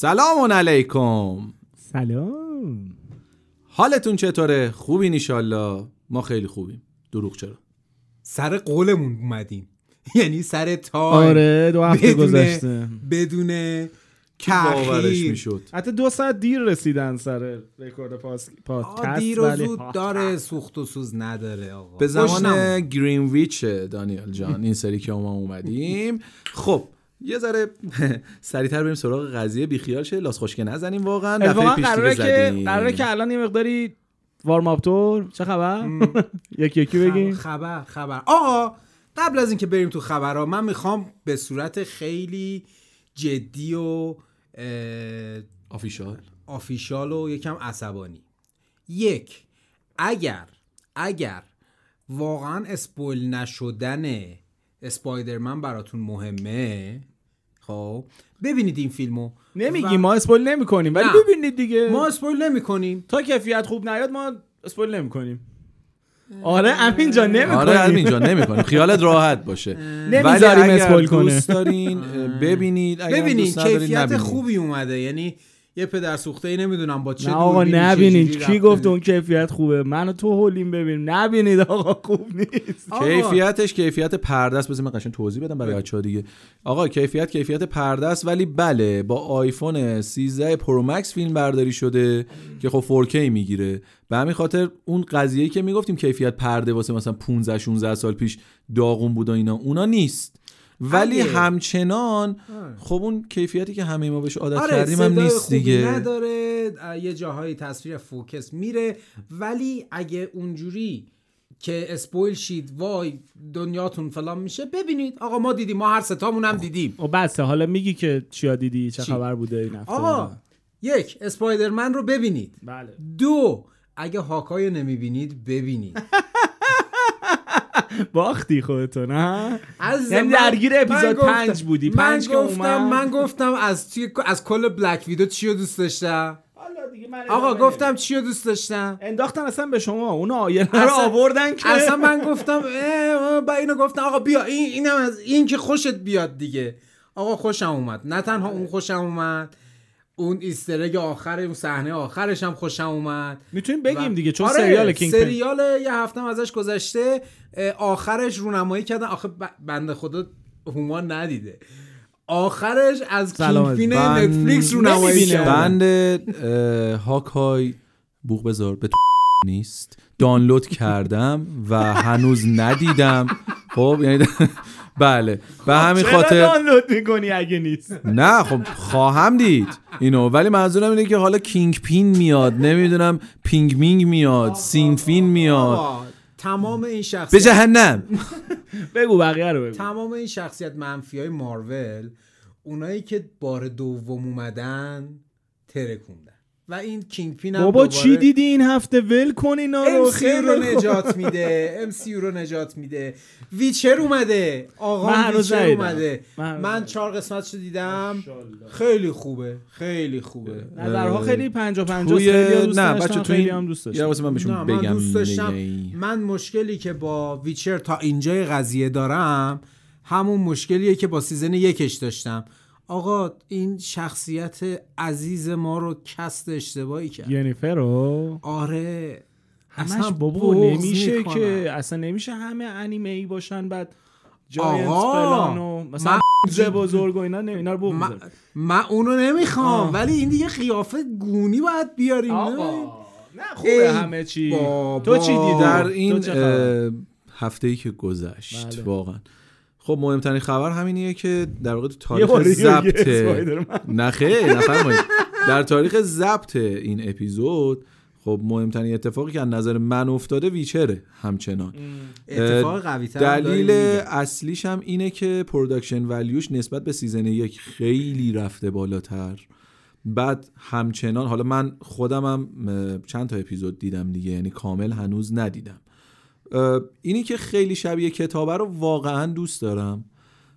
سلام علیکم. سلام. حالتون چطوره؟ خوبین ایشالله ما خیلی خوبیم. دروغ چرا؟ سر قولمون اومدیم. یعنی سر time. آره دو هفته گذشته. بدون باورش می‌شد؟ حتی دو ساعت دیر رسیدن سر رکورد پاس پادکست دیر و ولی- زود داره سوخت و سوز نداره آقا. به زمان. گرینویچ دانیال جان این سری که ما اومدیم. خب یه ذره سریعتر بریم سراغ قضیه بیخیال شه. لاس خوشگه نزنیم واقعا. دفعه پیش قراره که زدیم. قراره که الان یه مقداری وارم اپ تور. چه خبر؟ یکی یکی بگیم. خبر خبر. آقا قبل از اینکه بریم تو خبرها من می‌خوام به صورت خیلی جدی و آفیشال. آفیشال و یکم عصبانی. یک اگر اگر واقعا spoil نشدن اسپایدرمن براتون مهمه؟ خب ببینید این فیلمو. نمیگیم و- ما spoil نمی‌کنیم ولی نه. ببینید دیگه. ما spoil نمی کنیم تا کیفیت خوب نیاد ما spoil نمی‌کنیم. آره امین جان نمی‌کنیم. آره اینجا نمی‌کنیم. خیالت راحت باشه. نمی‌ذاریم ولی spoil کنه. دوست دارین ببینید اگر ببینید کیفیت. خوبی اومده. یعنی یه پدر سوخته ای نمی‌دونم با چه نه آقا نبینید کی. گفت اون کیفیت خوبه؟ منو تو هولیم ببینیم نبینید آقا خوب نیست. کیفیتش کیفیت پرده است بذار من قشنگ توضیح بدم برای بچه‌ها دیگه. آقا کیفیت کیفیت پرده است ولی بله با آیفون 13 Pro Max فیلم برداری شده که خب 4K می‌گیره. به همین خاطر اون قضیه‌ای که می‌گفتیم کیفیت پرده واسه مثلا 15 16 سال پیش داغون بود و اینا اونا نیست. ولی همچنان خب اون کیفیتی که همه ما بهش عادت آره کردیم هم نیست خوبی دیگه. نداره یه جاهایی تصویر فوکس میره. ولی اگه اونجوری که اسپویل شید وای دنیاتون فلان میشه ببینید. آقا ما دیدیم ما هر ستامون هم دیدیم. و بسه. حالا میگی که چیا دیدی چه چی؟ خبر بوده این هفته آقا یک اسپایدرمن رو ببینید. بله. دو اگه هاکای نمی‌بینید ببینید. باختی خودتو نه؟ یعنی من- درگیر من اپیزود گفتم- پنج بودی. من پنج که گفتم اومد. من گفتم از توی از کل بلک ویدو چی رو دوست داشتم؟ حالا دیگه من آقا گفتم چی رو دوست داشتم؟ انداختن اصلا به شما اون آینه رو آوردن که اصلا من گفتم با اینو گفتم آقا بیا این اینم از این که خوشت بیاد دیگه. آقا خوشم اومد. نه تنها اون خوشم اومد. اون ایسترگ آخر اون صحنه آخرش هم خوشم اومد. می‌تونیم بگیم و- دیگه چون آره، سریال کینگ پن. سریال یه هفته ازش گذشته آخرش رونمایی کردن. آخه بنده خدا هومان ندیده. آخرش از سلامت. کینگ پین بند- نتفلیکس رونمایی. کردن بند هاکای بوق بذار به تو نیست. دانلود کردم و هنوز ندیدم. خب یعنی بله. به همین چرا خاطر دانلود می‌کنی اگه نیست؟ نه خب خواهم دید. اینو ولی منظورم اینه که حالا Kingpin میاد نمی‌دونم پینگ مینگ میاد سینفین میاد. تمام این به شخصیت جهنم. بگو بقیه رو بگو. تمام این شخصیت منفی های مارول اونایی که بار دوم اومدن ترکوندن. و این Kingpin هم بابا دوباره چی دیدی این هفته؟ ول کن اینا رو خیلی رو. نجات میده MCU رو نجات میده. Witcher اومده آقا Witcher. اومده. من. چهار قسمت رو دیدم خیلی خوبه خیلی خوبه. نظرها خیلی پنجا پنجا توی خیلی هم دوست نه بچه توی خیلی این- هم دوست واسه من بهشون بگم. دوست داشتم. من مشکلی که با Witcher تا اینجای قضیه دارم همون مشکلیه که با season یکش داشتم. آقا این شخصیت عزیز ما رو کست اشتباهی کرد ینیفر رو آره اصلا بابا نمیشه. که اصلا نمیشه همه انیمه ای باشن بعد جاینت فلان و مثلا من- بزرگ و اینا نه اینا رو من, بگذار من اونو نمی‌خوام آه. ولی این دیگه قیافه گونی باید بیاریم نه؟ آقا نه ای خوبه همه چی بابا. تو چی دیدی در این؟ هفته ای که گذشت بله. واقعا خب مهمترین خبر همینیه که در واقع تو تاریخ ضبط. نه خیر نفرمایید. در تاریخ ضبط این اپیزود خب مهمترین اتفاقی که از نظر من افتاده Witcher ه همچنان. اتفاق قوی تر دلیل اصلیش هم اینه که production value ش نسبت به season یک خیلی رفته بالاتر. بعد همچنان حالا من خودم هم چند تا اپیزود دیدم دیگه یعنی کامل هنوز ندیدم. اینی که خیلی شبیه کتابه رو واقعا دوست دارم.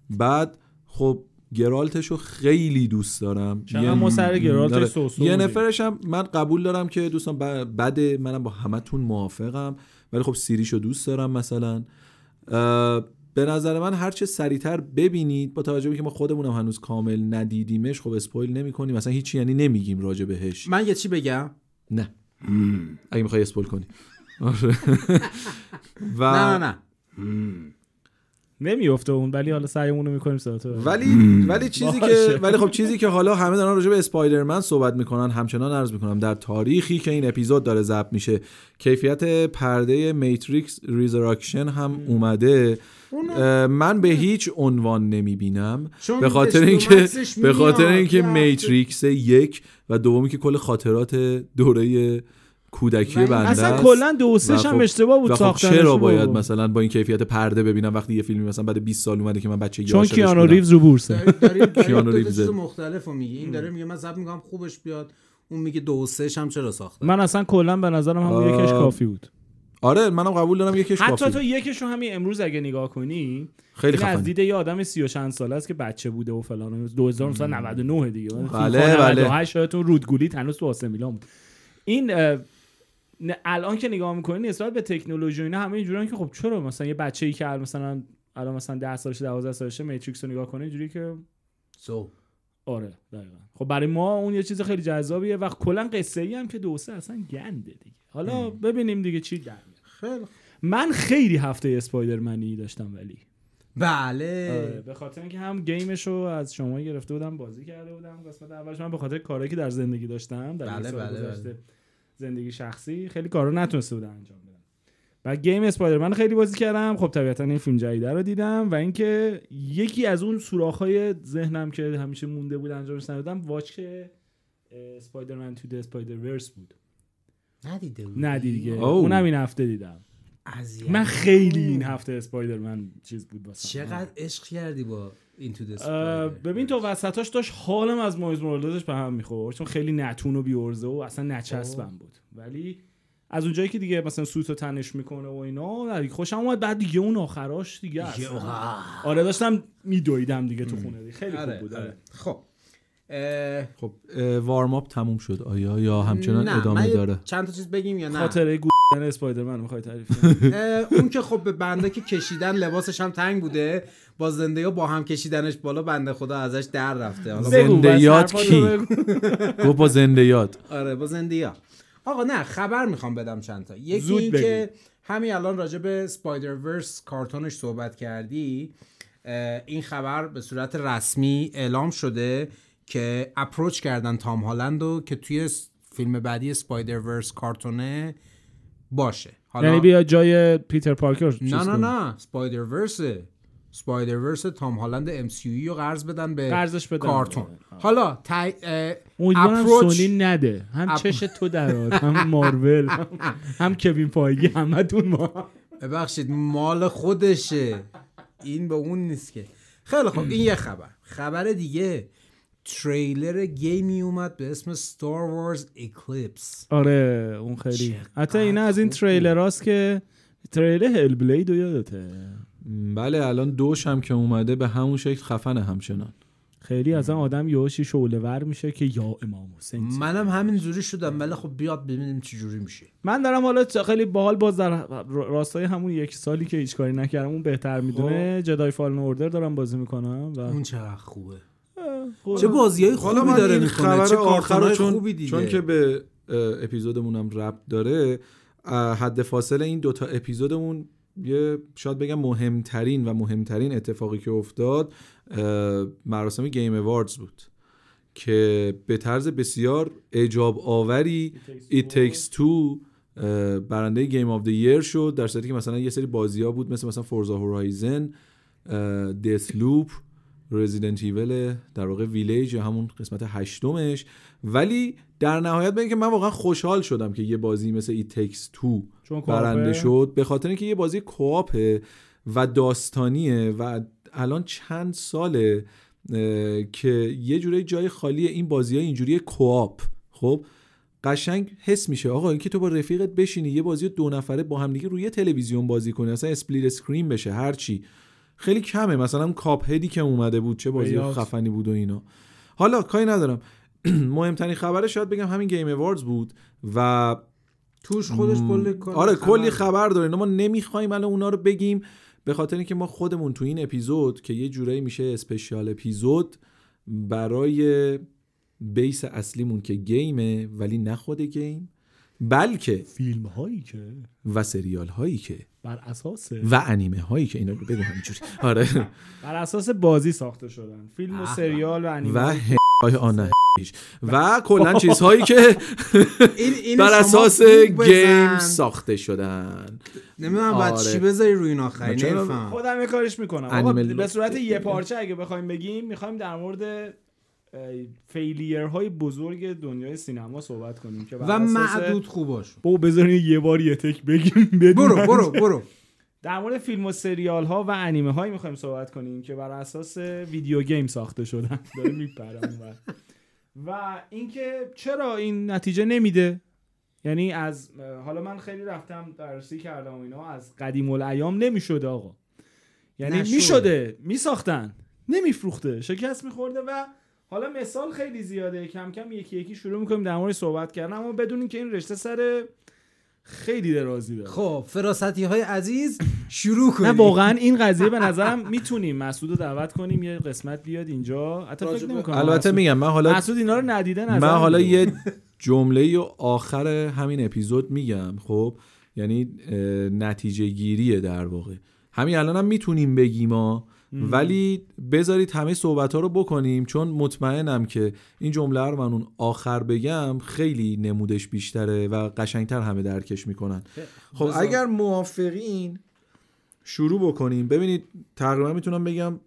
بعد خب گرالتش رو خیلی دوست دارم. چقدر ما سر گرالتش آره. یه. نفرش هم من قبول دارم که دوستان بده منم با همتون موافقم. ولی خب سیریشو دوست دارم مثلا. به نظر من هر چه سریعتر ببینید با توجه به که ما خودمونم هنوز کامل ندیدیمش خب اسپویل نمی‌کنیم. مثلا هیچی یعنی نمیگیم راجع بهش. من یه چی بگم؟ نه. اگه می‌خوای spoil کنی. آره. و نه نه نه نمیفته اون ولی حالا سعیمون رو می‌کنیم ساعت ولی ولی چیزی که. ولی خب چیزی که حالا همه دارن راجع به Spider-Man صحبت می‌کنن همچنان عرض می‌کنم در تاریخی که این اپیزود داره ضبط میشه کیفیت پرده Matrix Resurrection هم اومده من به هیچ عنوان نمی‌بینم به خاطر اینکه به خاطر. اینکه Matrix یک و دومی که کل خاطرات دوره کودکی بنده اصلا. کلا دو سش و هم خب- اشتباه بود خب ساختنش چرا. باید مثلا با این کیفیت پرده ببینم وقتی یه فیلمی مثلا بعد 20 سال اومده که من بچه چون کیانو؟ ریوز رو بورسه کیانو دو تا ریوزه. چیز مختلف رو میگی این داره میگه من ضبط می‌کنم خوبش بیاد اون میگه دو و سهش هم چرا ساخته من اصلا کلا به نظرم همون آه. یکش کافی بود آره منم قبول دارم یکیش حتی کافی تو یکش رو همین امروز اگه نگاه کنی خیلی این از دید یه آدم سی و چند ساله است که بچه بوده و فلان 2099 دیگه بله، بله. 98 شایدتون رودگولی هنوز تو آسه میلان بود این الان که نگاه می‌کنی نسبت به تکنولوژی و اینا همه اینجوریان که خب چرا مثلا یه بچه ای که مثلا الان مثلا 10 سالشه 12 سالشه میتریکس رو نگاه کنه اینجوری که سو آره دقیقا. خب برای ما اون یه چیز خیلی جذابیه و کلا قصه ای هم که دو سه اصلا گنده دیگه. حالا ببینیم دیگه چی در میاد. خیلی. من خیلی هفته Spider-Man ی داشتم ولی. بله. آره به خاطر اینکه هم game ش رو از شما گرفته بودم بازی کرده بودم قسمت اولش. من به خاطر کارهایی که در زندگی داشتم در بله، بله، بله. زندگی شخصی خیلی کارا نتونسته بودم انجام بدم و game Spider-Man خیلی بازی کردم. خب طبیعتا این فیلم جدیده رو دیدم و اینکه یکی از اون سوراخ‌های ذهنم که همیشه مونده بود انجامش ندادم watch Spider-Man Into Spider-Verse بود. ندیده بود نه دیگه. اونم این هفته دیدم. اذیت. من خیلی این هفته اسپایدرمن چیز بود واسم. چقدر عشق کردی با ببین تو وسطاش داشت حالم از مایز مورالز به هم می‌خورد. چون خیلی نتون و بیورزه و اصلا نچسبم بود. ولی از اونجایی که دیگه مثلا سوت رو تنش می‌کنه و اینا خوشم اومد. بعد دیگه اون آخراش دیگه اصلا. آره داشتم میدویدم دیگه تو خونه. دیگه. خیلی خوب آره بود آره. آره. خب. خب وارم اپ تموم شد. آیا یا همچنان نه، ادامه داره؟ چند تا چیز بگیم یا نه؟ خاطره گوشتن اسپایدرمن رو می‌خوای تعریف اون که خب به بنده که کشیدن لباسش هم تنگ بوده با زنده با هم کشیدنش بالا بنده خدا ازش در رفته. حالا زنده یاد کی؟ گفت با زنده یاد آره با زنده ها آقا نه خبر می‌خوام بدم چند تا. یکی زود این بگو. که همین الان راجع به سپایدر ورس کارتونش صحبت کردی این خبر به صورت رسمی اعلام شده که اپروچ کردن تام هالندو که توی فیلم بعدی سپایدر ورس کارتونه باشه. حالا یعنی بیا جای پیتر پارکر نه نه. نه سپایدر ورسه سپایدر ورس تام هالند ام سی رو قرض بدن به قرضش بدن. کارتون. حالا امیدوارم approach- سونی نده. هم اپ- چش تو درات هم مارول هم, هم کوین فایگی همتون ما. ببخشید مال خودشه. این به اون نیست که. خیلی خب این یه خبر. خبر دیگه. تریلر گیمی اومد به اسم ستار وارز اکلیپس آره اون خیلی. حتی اینا از این تریلر هاست که تریلر هل بلید رو یادته. بله الان دوش هم که اومده به همون شکل خفنه همچنان. خیلی اصلا آدم یهوشی شعله ور میشه که یا امام حسین منم همین جوری شدم ولی خب بیاد ببینیم چه جوری میشه. من دارم حالا خیلی باحال باز در راستای همون یک سالی که هیچ کاری نکردم اون بهتر می‌دونه. جدای فالن اوردر دارم بازی می‌کنم و اون چقدر خوبه. چه بازی های حالا خوبی داره می‌کنه خبر چه آخر چون خوبی دیده. چون که به اه، اپیزودمونم ربط داره حد فاصله این دوتا اپیزودمون یه شاید بگم مهمترین و مهمترین اتفاقی که افتاد مراسم گیم اواردز بود که به طرز بسیار اعجاب آوری It Takes Two. برنده Game of the Year شد در صورتی که مثلا یه سری بازی ها بود مثل مثلا Forza Horizon Deathloop Resident Evil در واقع ویلیج یا همون قسمت هشتمش. ولی در نهایت به اینکه من واقعا خوشحال شدم که یه بازی مثل Two چون co-op ه. برنده شد به خاطر اینکه یه بازی co-op ه و داستانیه و الان چند ساله که یه جوری جای خالی این بازی های اینجوری co-op خب قشنگ حس میشه. آقا اینکه تو با رفیقت بشینی یه بازی دو نفره با هم دیگه روی تلویزیون بازی کنی اصلا split screen بشه هر چی خیلی کمه. مثلا Cuphead ی که اومده بود چه بازی بیاد. خفنی بود و اینا. حالا کاری ندارم. مهمترین خبرش شاید بگم همین Game Awards بود و توش خودش کلی کلی آره کلی خبر داره. ما نمی‌خوایم الان اونا رو بگیم به خاطر اینکه ما خودمون تو این اپیزود که یه جورایی میشه اسپشیال اپیزود برای بیس اصلیمون که گیمه ولی نه خود گیم بلکه فیلم هایی که. و سریال هایی که. بر اساس و انیمه هایی که اینا رو بگو همینجوری. آره. بر اساس بازی ساخته شدن. فیلم و سریال و انیمه و های آن نه و کلا چیزهایی که این این بر اساس گیم. ساخته شدن. نمی‌دونم بعد آره. چی بذاری روی این آخری خودم یه کارش می‌کنم. به صورت یه پارچه اگه بخوایم بگیم می‌خوایم در مورد فیلیر های بزرگ دنیای سینما صحبت کنیم که و معدود خوباش بابا بذارین یه بار یه تک بگیم برو برو برو. در مورد فیلم و سریال ها و انیمه هایی می‌خوایم صحبت کنیم که بر اساس ویدیو گیم ساخته شدن. داره میپره اونور. و اینکه چرا این نتیجه نمیده؟ یعنی از حالا من خیلی رفتم بررسی کردم و اینا از قدیم الایام نمی‌شده آقا. یعنی. می‌شده میساختن. نمیفروخته. شکست میخورده و حالا مثال خیلی زیاده. کم کم یکی یکی شروع می‌کنیم در مورد صحبت کردن. اما بدون اینکه این رشته سر خیلی درازی داره. خب فراستی های عزیز شروع کنیم نه واقعا این قضیه به نظرم می‌تونیم. مسعود رو دعوت کنیم یه قسمت بیاد اینجا. حتی فکر نمی‌کنم البته میگم من حالا مسعود اینا رو ندیده نظر من حالا. یه جمله و آخر همین اپیزود میگم. خب یعنی نتیجه گیریه در واقع. همین الان هم می‌تونیم بگیم ما ولی بذارید همه صحبت ها رو بکنیم چون مطمئنم که این جمله رو من اون آخر بگم خیلی نمودش بیشتره و قشنگتر همه درکش می‌کنن. خب بذار. اگر موافقین شروع بکنیم. ببینید تقریبا می‌تونم بگم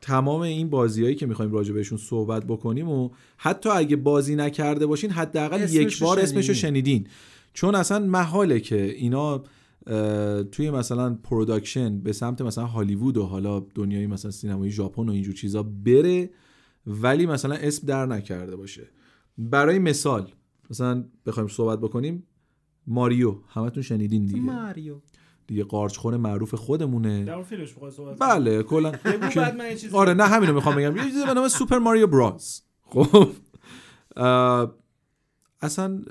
تمام این بازیهایی که می‌خوایم راجع بهشون صحبت بکنیم و حتی اگه بازی نکرده باشین حداقل یک بار اسمشو شنیدین. شنیدین. چون اصلا محاله که اینا توی مثلا production به سمت مثلا هالیوود و حالا دنیای مثلا سینمایی ژاپن و اینجور چیزا بره ولی مثلا اسم در نکرده باشه. برای مثال مثلا بخوایم صحبت بکنیم ماریو. همتون شنیدین دیگه. ماریو. دیگه قارچخور معروف خودمونه. در فیلمش صحبت بله کلا آره نه همینو می‌خوام بگم. یه چیزی به نام Super Mario Bros خب. اصلا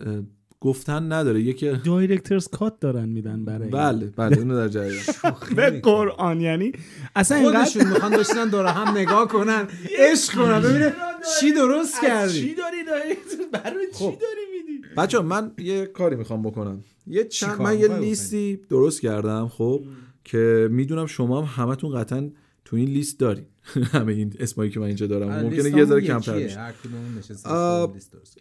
گفتن نداره. یکی director's cut دارن میدن برای بله بله اینو در جریان. به قرآن یعنی اصلا اینقدر خودشون می‌خوان بشینن دور هم نگاه کنن عشق کنن. ببینه چی درست از چی کردی داری؟ director برای چی خب. داری میدی؟ بچه من یه کاری می‌خوام بکنم. یه چند من یه لیستی درست کردم خب که می‌دونم شما هم همتون قطعا تو این لیست دارین همه این اسمایی که من اینجا دارم. ممکنه یه ذره کمتر بشه.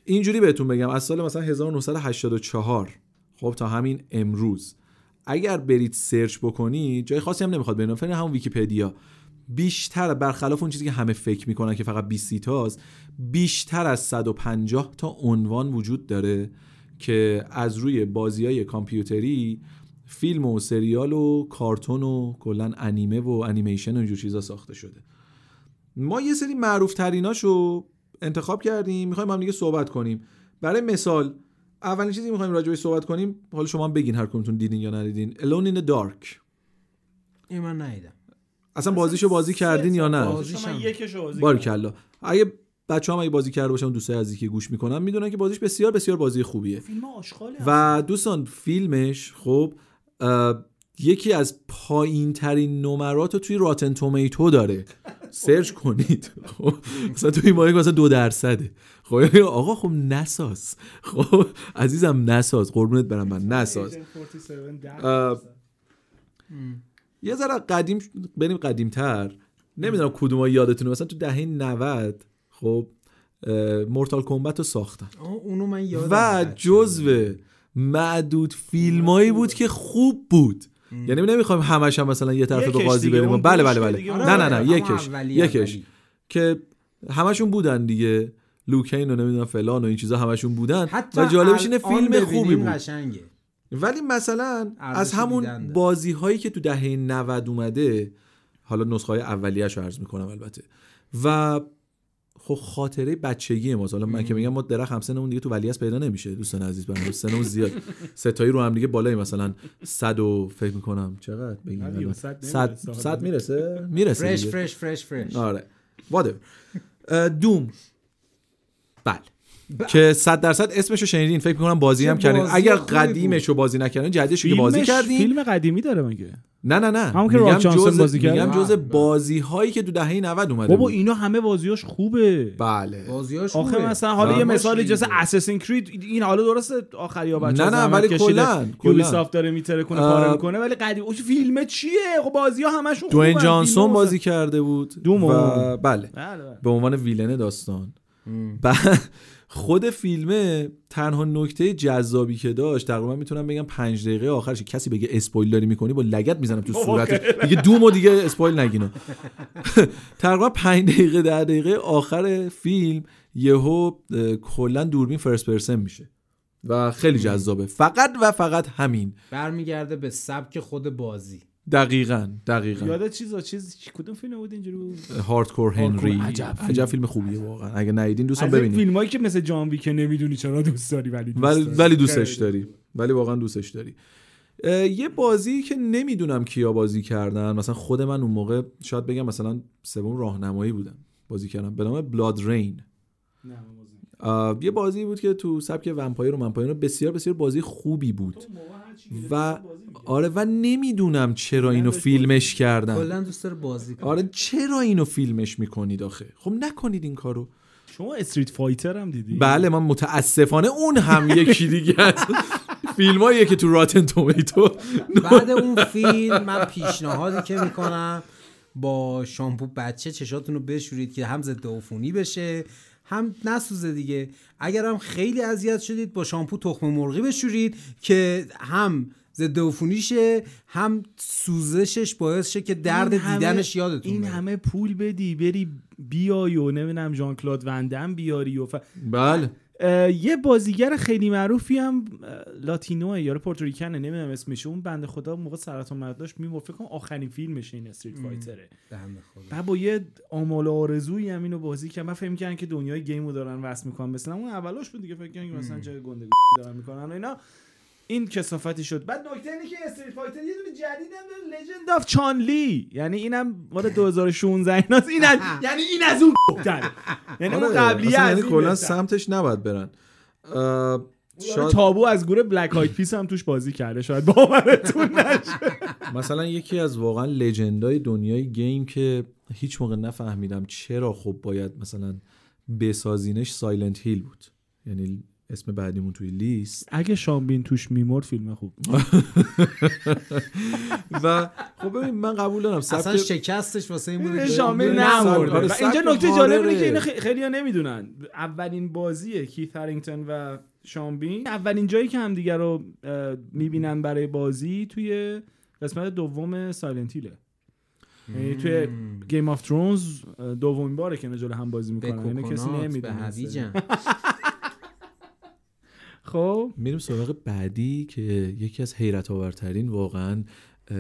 اینجوری بهتون بگم از سال مثلا 1984 خب تا همین امروز. اگر برید سرچ بکنید جای خاصی هم نمی‌خواد برید. فعلا همون ویکیپدیا. بیشتر برخلاف اون چیزی که همه فکر می‌کنن که فقط 20 تاست بیشتر از 150 تا عنوان وجود داره که از روی بازی های کامپیوتری فیلم و سریال و کارتون و کلا انیمه و انیمیشن و اینجور چیزا ساخته شده. ما یه سری معروف تریناشو انتخاب کردیم می‌خوایم هم دیگه صحبت کنیم. برای مثال اولین چیزی می‌خوایم راجع صحبت کنیم حالا شما هم بگین هر کدومتون دیدین یا ندیدین. Alone in the Dark. این من ندیدم. اصلا بازیشو بازی کردین یا نه؟ بازیش من. یکشو بازی باریکلا اگه بچه هم اگه بازی کرده باشن دوستای عزیزی که گوش می‌کنن می‌دونن که بازیش بسیار بسیار بازی خوبیه. فیلم و دوستان فیلمش خب یکی از پایین ترین نمرات رو توی راتن تومیتو داره. سرچ کنید. خب مثلا توی مایک مثلا دو درصده. خب یعنی آقا خب نساز. خب عزیزم نساز. قربونت برم من نساز. یه ذره قدیم بریم قدیمتر. نمی‌دونم کدوم یادتونه. مثلا تو دهه 90 خب مورتال کمبت رو ساختن. اونو من یادم و رد شد. جزو معدود فیلمایی بود که خوب بود. یعنی نمی‌خوایم همش هم مثلا یه طرف به قاضی بریم. بله بله بله. دیگه. نه نه نه یکش یکش. که همشون بودن دیگه. لوکین و نمی‌دونم فلان و این چیزا همشون بودن. و جالبش اینه فیلم خوبی بود. قشنگه. ولی مثلا از همون. بازی هایی که تو دهه 90 اومده حالا نسخه های اولیه‌اش رو عرض می‌کنم البته. و خب خاطره بچگی ما. حالا من که میگم ما درخت همسنمون دیگه تو ولیعصر پیدا نمیشه دوستان عزیز برام سنمون زیاد. ستایی رو هم دیگه بالای مثلا 100 و فکر می‌کنم. چقدر بگیم نه دیگه، الان؟ صد صد نمی‌رسه. صد می‌رسه؟ می‌رسه فرش. فرش فرش فرش آره. اه، دوم. بله. که 100 درصد اسمشو شنیدین فکر می‌کنم بازی هم کردین. اگر خوبی قدیمش رو بازی نکردین جدیدش رو که بازی کردین. فیلم قدیمی داره مگه؟ نه نه نه همون که راک جانسون جز بازی کرد؟ میگم جز. بازی هایی که تو دهه 90 اومده بابا اینا همه بازیاش خوبه بله بازیاش آخه خوبه. مثلا حالا یه. مثال دیگه. اساسین کرید این حالا درسته آخری ها بچه نه، نه، ولی کلاً، کلاً. یوبیسافت داره میتره کنه. پاره می‌کنه ولی قدیم اون فیلم چیه خب بازی ها همشون دوین خوبن. جانسون بازی کرده بود دومو. و بله بله بله. به عنوان ویلن داستان خود فیلمه تنها نکته جذابی که داشت تقریبا می‌تونم بگم پنج دقیقه آخرش کسی بگه اسپویل داری می‌کنی با لگت می‌زنم تو صورتش دیگه دومو دیگه اسپویل نگینا تقریبا پنج دقیقه ده دقیقه آخر فیلم یهو کلا دوربین فرست پرسن میشه و خیلی جذابه. فقط و فقط همین. برمیگرده به سبک خود بازی. دقیقا دقیقا. یاد چیزا چیز کدوم فیلم بود اینجوری بود؟ هاردکور هنری. عجب فیلم. عجب فیلم. خوبیه واقعا. اگه ندیدین دوستان ببینید. فیلم هایی که مثل جان ویک نمی‌دونی چرا دوست داری ولی دوست ولی دوستش. داری. ولی واقعا دوستش داری. یه بازی که نمی‌دونم کیا بازی کردن. مثلا خود من اون موقع شاید بگم مثلا سوم راهنمایی بودم بازی کردم. به نام بلاد رین نه،. یه بازی بود که تو سبک vampire و vampire بسیار بسیار بازی خوبی بود. و. آره و نمی‌دونم چرا اینو فیلمش کردن. کلا دوست داره بازی کنه. آره چرا اینو فیلمش می‌کنید آخه؟ خب نکنید این کارو. شما Street Fighter هم دیدی؟ بله من متاسفانه اون هم یکی دیگه از فیلماییه که تو Rotten Tomato بعد اون فیلم من پیشنهادی که می‌کنم با شامپو بچه چشاتون رو بشورید که هم ضد عفونی بشه هم نسوزه دیگه اگر هم خیلی اذیت شدید با شامپو تخم مرغی بشورید که هم ضد عفونی شه هم سوزشش باعث شه که درد همه- دیدنش یادتون این بره. همه پول بدی بری بیای و نمی‌دونم ژان کلاد وندم بیاری و ف... بله یه بازیگر خیلی معروفی هم اه، لاتینوه یا پورتوریکنه نمی‌دونم اسمش اون بنده خدا موقع سرطان مرد داشت میمرد. فکر کنم آخرین فیلمش این استریت فایتره. بعد با یه آمال و آرزویی هم اینو بازی کردن من فکر می‌کردن که دنیای game و دارن وصل می‌کنن. مثلا اون اولاش بود دیگه فکر کردن که مثلا چه گنده دارن می‌کنن و اینا. این کثافتی شد. بعد نکته اینه که Street Fighter یه دونه جدیدم داره Legend of Chun-Li یعنی اینم مال 2016 ایناست. این از... یعنی این از اون بهتره. یعنی اون قبلیه اصلا از یعنی این کلا بهتر. سمتش نباید برن. شاید Taboo از گروه Black Eyed Peas هم توش بازی کرده. شاید باورتون نشه. مثلا یکی از واقعا legend ای دنیای game که هیچ موقع نفهمیدم چرا خب باید مثلا بسازینش سایلنت هیل بود. یعنی اسم بعدیمون توی لیست. اگه شامبین توش میمرد فیلم خوب و خب ببین من قبول دارم اصلا شکستش واسه این بوده که شامل آره، اینجا نکته. جالب اینه که اینو خیلی ها نمی‌دونن. اولین بازی کیت هرینگتون و شامبین. اولین جایی که همدیگه رو می‌بینن برای بازی توی قسمت دوم Silent Hill ه. یعنی توی Game of Thrones دومین باره که اینا جلو هم بازی می‌کنن. اینو کسی نمی‌دونه خب. میریم سراغ بعدی که یکی از حیرت آورترین واقعا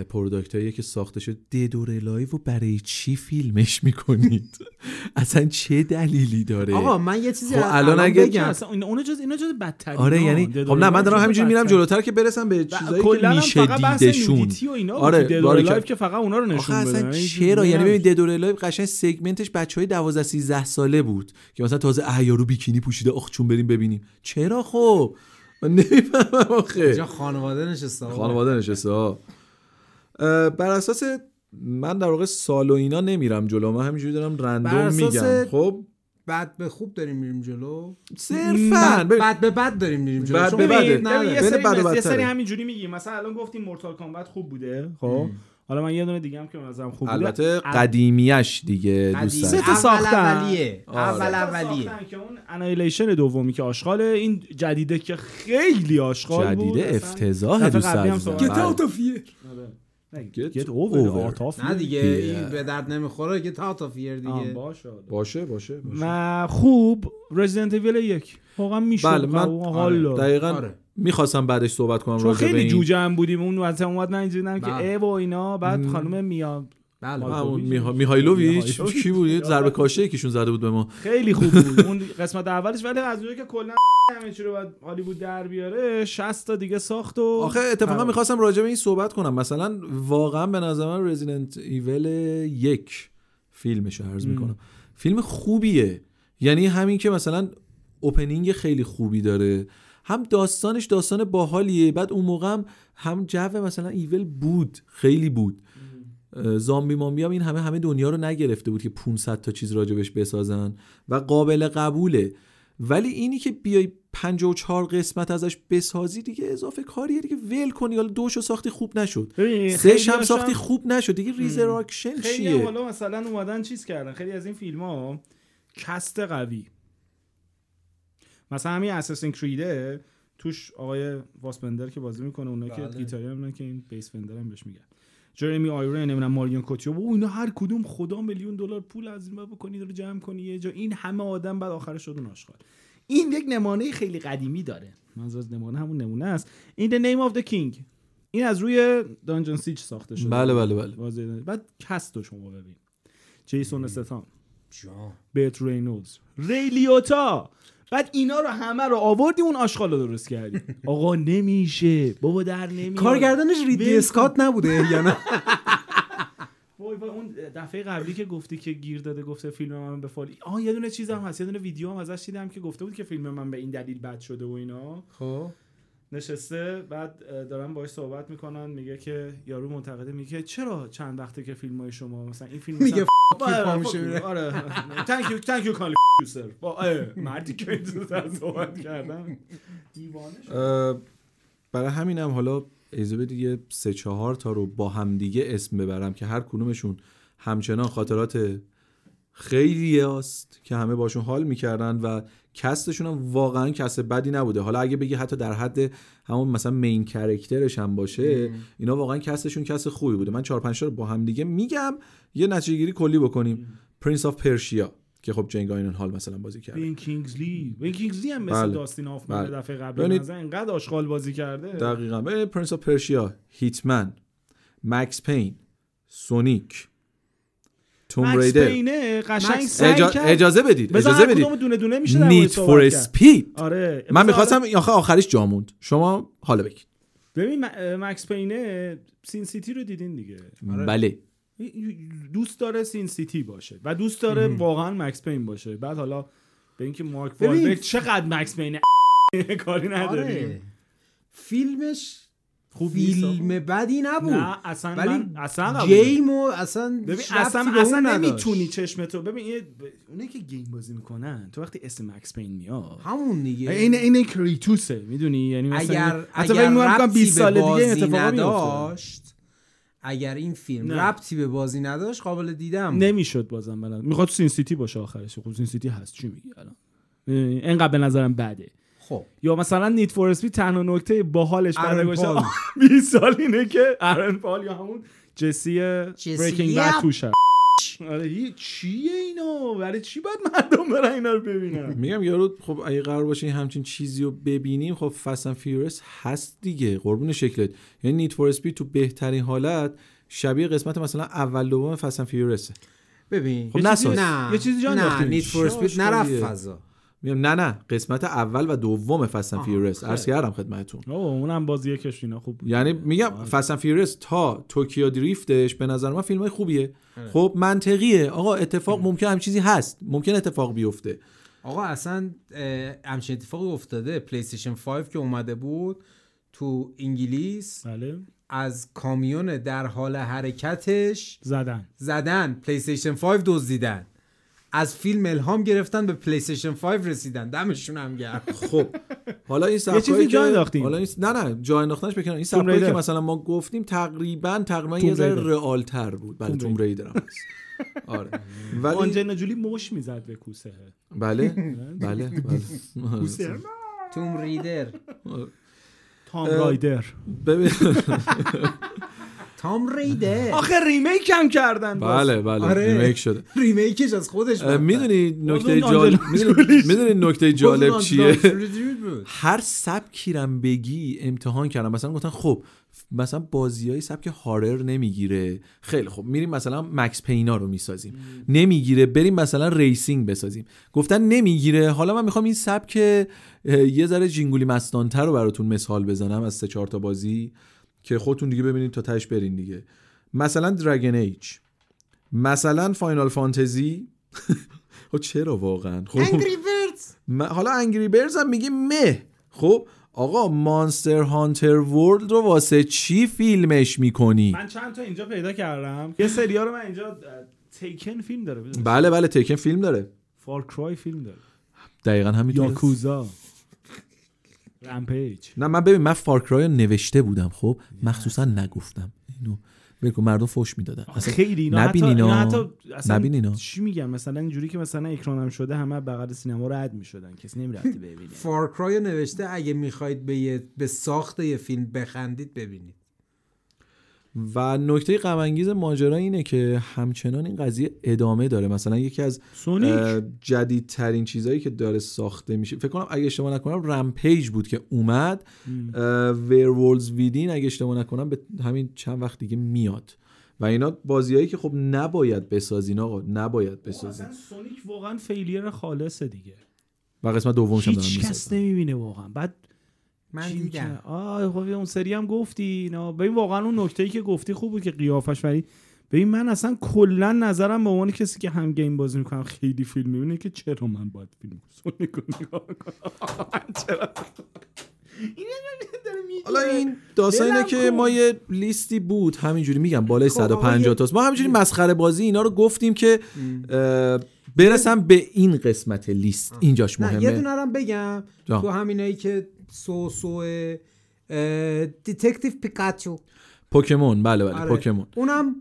product که ساخته شد Dead or Alive و برای چی فیلمش می‌کنید؟ اصلا چه دلیلی داره؟ آقا من یه چیزی خب الان اگه- بگم. اصلا اینا- اونا جز اینا جز بدترین آره یعنی خب نه من دارم همینجوری میرم جلوتر که برسم به چیزایی که میشه دیدشون. و آره، اینا باری آره که- که فقط اونا رو نشون اصلا بده یعنی چرا؟ یعنی. ببین Dead or Alive قشنگ segment ش بچه های 12 13 ساله بود که مثلا تازه اه یارو بیکینی پوشیده آخ چون بریم ببینیم. چرا خب؟ من نمی‌فهمم آخه. اینجا خانواده نشسته. خانواده نشسته بر اساس من در واقع سال و اینا نمیرم جلو من همینجوری دارم random میگم خب؟ بد به خوب داریم میریم جلو؟ صرفا. بد به بد داریم میریم جلو شما به نداره. یه سری, همینجوری میگیم مثلا الان گفتیم مورتال کامبت خوب بوده خب؟ حالا من یه دونه دیگه هم که مثلا خوب بوده. البته ال- قدیمیش دیگه دوست قدیمی. سه تا دارم. اول ساختن. اولیه. آره. اول اولیه. که اون انایلیشن دومی که آشغاله این جدیده که خیلی آشغال بود جدیده. افتضاح دوست قبلی Get Get over over. the out of نه. دیگه Yeah. این به درد نمی‌خوره که تا تا فیر آه، دیگه باشه آره. باشه باشه, باشه. و خوب رزیدنت ایول یک واقعا می‌شد بله من حالا دقیقا آره. می‌خواستم بعدش صحبت کنم چون خیلی جوجه هم بودیم اون وقت اومد نه اینجوری نه که بله. ای و اینا بعد خانم میا بله. همون میها... میهایلوویچ. کی بود یه ضربه کاشه یکیشون زده بود به ما. خیلی خوب بود. اون قسمت اولش ولی از اونجایی که کلا همه چی رو باید هالیوود در بیاره 60 تا دیگه ساخت و آخه اتفاقا. می‌خواستم راجع به این صحبت کنم. مثلا واقعا به نظر من رزیدنت ایول یک فیلمش رو عرض. می‌کنم. فیلم خوبیه. یعنی همین که مثلا opening خیلی خوبی داره. هم داستانش داستان باحالیه. بعد اون موقع هم, هم جو مثلا ایول بود. خیلی بود. زامبی مامبی هم این همه همه دنیا رو نگرفته بود که 500 تا چیز راجبش بسازن و قابل قبوله. ولی اینی که بیای 54 قسمت ازش بسازی دیگه اضافه کاریه دیگه. ول کنی. حالا دوشو ساختی خوب نشد. ببین، سه هم ساختی خوب نشد. دیگه Resurrection خیلی چیه؟ حالا مثلا اومدن چیز کردن. خیلی از این فیلم ها کست قوی. مثلا همین اساسین کریده توش آقای واسپندر که بازی می‌کنه اونا که بله. گیتاری هم که این بیس فندر هم بهش میگن. جرمی آیرون نمی‌دونم ماریون کوتیو. و اینا هر کدوم خدا میلیون دلار پول از این بکنی رو جمع کنی یه جا. این همه آدم بعد آخر شد اون آشغال. این یک نمانه خیلی قدیمی داره. منظور از نمانه همون نمونه است. این The Name of the King. این از روی Dungeon Siege ساخته شده. بله بله بله. واضحه. بعد cast رو شما ببین. جیسون استتام جان. برت رینولدز. ری لیوتا! بعد اینا رو همه رو آوردی اون آشغال رو درست کردی. آقا نمیشه. بابا در نمیاد. کارگردانش ریدلی کن. اسکات نبوده یا نه وای وای اون دفعه قبلی که گفتی که گیر داده گفته فیلم من به فال آه یه دونه چیزم هست یه دونه ویدیو هم ازش دیدم که گفته بود که فیلم من به این دلیل بد شده و اینا. خب. نشسته بعد دارن باهاش صحبت می‌کنن میگه که یارو منتقده میگه چرا چند وقته که فیلم های شما مثلا این فیلم میگه آره،. میره. آره thank you thank you کانلی سر با اه، مردی که اینجور صحبت کردن دیوانه برای همینم حالا اجازه بدید یه سه چهار تا رو با همدیگه اسم ببرم که هر کدومشون همچنان خاطرات خیلی است که همه باشون حال می‌کردن و cast شون هم واقعا cast بدی نبوده. حالا اگه بگی حتی در حد همون مثلا main character ش هم باشه اینا واقعا cast شون cast خوبی بوده. من چهار پنج تا رو با همدیگه میگم یه نتیجه گیری کلی بکنیم. Prince of Persia که خب جیک جیلنهال مثلا بازی کرده. بن کینگزلی بن کینگزلی هم مثل بله. داستین هافمن بله. دفعه قبل ببینید- نظر اینقدر آشغال بازی کرده. دقیقا. Prince of Persia Hitman Max Payne Sonic Tomb Raider قشنگ سعی اجا- کرد. اجازه بدید اجازه بدید. دونه دونه میشه Need for. Speed آره من بذار می‌خواستم آخه آخرش جا موند. شما حالا بگید. ببین Max Payne ه Sin City رو دیدین دیگه. آره. بله. دوست داره Sin City باشه و دوست داره واقعا Max Payne باشه. بعد حالا به اینکه مارک. والبرگ چقدر Max Payne کاری نداریم آره. فیلمش خوب نیست فیلم بدی نبود. نه اصلا ولی من اصلا. game و اصلا ببین اصلا اصلا. نمی‌تونی چشمتو ببین یه ب... اونایی که گیم بازی می‌کنن تو وقتی اسم مکس پین میاد همون دیگه. این این کریتوسه می‌دونی؟ یعنی مثلا اگر حتی اگر فکر می‌کنم ربطی 20 به سال دیگه میفته نداشت اگر این فیلم نه. ربطی به بازی نداشت قابل دیدم نمی‌شد بازم بلد. می‌خواد سین سیتی باشه آخرش. خب سین سیتی هست. چی میگی الان؟ اینقدر به نظرم بده. خب یا مثلا نیت فور اسپید تنها نکته باحالش برای ارن باشه پال. 20 سال اینه که ارن پال یا همون جسی Breaking. Bad توش هست آره هی- چیه اینا برای چی باید مردم برن اینا رو ببینن میگم یارو خب اگه قرار باشه این همچین چیزی رو ببینیم خب Fast Furious هست دیگه قربون شکلت یعنی Need for Speed تو بهترین حالت شبیه قسمت مثلا اول دوم Fast Furious ه ببین خب یه چیزی- نساز. نه یه چیزی جا نه. Need for Speed نرفت. فضا میگم نه نه قسمت اول و دوم آها، Furious عرض. کردم خدمتتون. اونم بازی کش اینا خوب بود. یعنی میگم Fast Furious تا Tokyo Drift ش به نظر من فیلم های خوبیه خب منطقیه. آقا اتفاق ممکن هم چیزی هست. ممکن اتفاق بیفته. آقا اصلا اه، همچین اتفاقی افتاده. PlayStation 5 که اومده بود تو انگلیس بله. از کامیون در حال حرکتش زدن. زدن. PlayStation 5 دزدیدن. از فیلم الهام گرفتن به PlayStation 5 رسیدن. دمشون هم گرم. خب. حالا این چیزی جا که انداختیم. حالا این نه نه جا انداختنش بکنن این سبکایی که. مثلا ما گفتیم تقریبا تقریبا یه ذره. real تر بود. بله Tomb Raider هم هست. آره. ولی آنجلینا جولی مشت می‌زد به کوسه. بله. بله بله. کوسه؟ Tomb Raider Tomb Raider ببین Tomb Raider آخه remake هم کردن. بله بله آره. remake شده. remake ش از خودش می‌دونی نکته جالب می‌دونی نکته جالب چیه. هر سبکی رم بگی امتحان کردم. مثلا گفتن خب مثلا بازی های سبک horror نمی‌گیره. خیلی خب میریم مثلا Max Payne اینا رو می‌سازیم. نمی‌گیره بریم مثلا racing بسازیم. گفتن نمی‌گیره. حالا من می‌خوام این سبک یه ذره جینگولی مستانتر رو براتون مثال بزنم از سه چهار تا بازی. که خودتون دیگه ببینید تا تش برین دیگه. مثلا Dragon Age مثلا Final Fantasy خب چرا واقعا؟ خب Angry Birds حالا Angry Birds هم یه game ه. خب آقا Monster Hunter World رو واسه چی فیلمش می‌کنی؟ من چند تا اینجا پیدا کردم. یه سریال رو من اینجا Tekken فیلم داره بله بله Tekken فیلم داره. Far Cry فیلم داره. دقیقا همینطور Yakuza Rampage نه من ببین من Far Cry نوشته بودم خب؟ مخصوصا نگفتم. اینو بگو مردم فوش می‌دادن. خیلی اینا نبین حتی, اینا. اینا حتی اصلا نبین اینا. چی میگم مثلا اینجوری که مثلا اکرانم شده همه بغل سینما رد می‌شدن. کسی نمی‌رفتی ببینه. Far Cry نوشته اگه می‌خواید به, یه- به ساخت یه فیلم بخندید ببینید. و نکته غم انگیز ماجرا اینه که همچنان این قضیه ادامه داره. مثلا یکی از Sonic؟ جدیدترین چیزهایی که داره ساخته میشه. فکر کنم اگه اشتباه نکنم Rampage بود که اومد. Werewolves Within اگه اشتباه نکنم به همین چند وقت دیگه میاد. و اینا بازیایی که خب نباید بسازین آقا نباید بسازین اصلا Sonic واقعا failure خالصه دیگه. و قسمت دومش هم هیچ کس نمی‌بینه واقعا. بعد من دیدم. آه خب اون سری هم گفتی. نه ببین واقعا اون نکته ای که گفتی خوب بود که قیافش ولی ببین من اصلا کلا نظرم به عنوان کسی که هم game بازی می‌کنم خیلی فیلم می‌بینه که چرا من باید فیلم Sonic نگاه کنم؟ چرا. حالا این داستان اینه که. ما یه لیستی بود همینجوری میگم بالای خب، آقا 150 یه- تاست ما همینجوری مسخره بازی اینا رو گفتیم که برسم به این قسمت لیست. اینجاش نه یه مهمه. دونه بگم. تو همینایی که سو سو دیتکتیو پیکاچو پوکمون بله بله آره. پوکمون اونم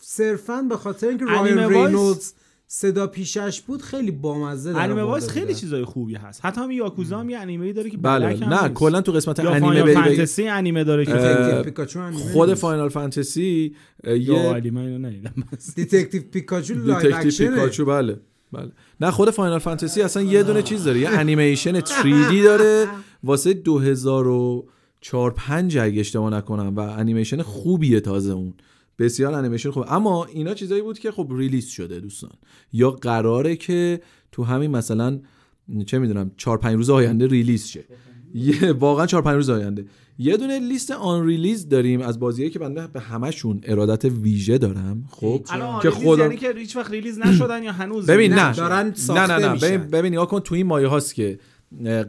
صرفا به خاطر اینکه انیمه رایان رینولدز صداپیشه‌ش بود خیلی بامزه در anime wise خیلی. چیزای خوبی هست حتی هم Yakuza هم یه انیمه داره که بله بلک هم نه. کلا تو قسمت انیمه Final بری بگی- فانتزی انیمه داره که انیمه خود. Final Fantasy یه من اینو ندیدم Detective Pikachu live action ه Pikachu بله بله. نه خود Final Fantasy اصلا یه دونه چیز داره. یه انیمیشن 3D داره. واسه 2004 5 اگه اشتباه نکنم و انیمیشن خوبیه تازه اون. بسیار انیمیشن خوب. اما اینا چیزایی بود که خب release شده دوستان. یا قراره که تو همین مثلا چه می‌دونم 4 5 روز آینده release شه. واقعا 4 5 روز آینده. یه دونه لیست unrelease داریم از بازیایی که بنده به همشون ارادت ویژه دارم خب که خدا یعنی که هیچ وقت ریلیز نشدن یا هنوز ببین نه؟ دارن نه ساخته نه نه میشن. ببین, ببین نگاه کن تو این مایه هاست که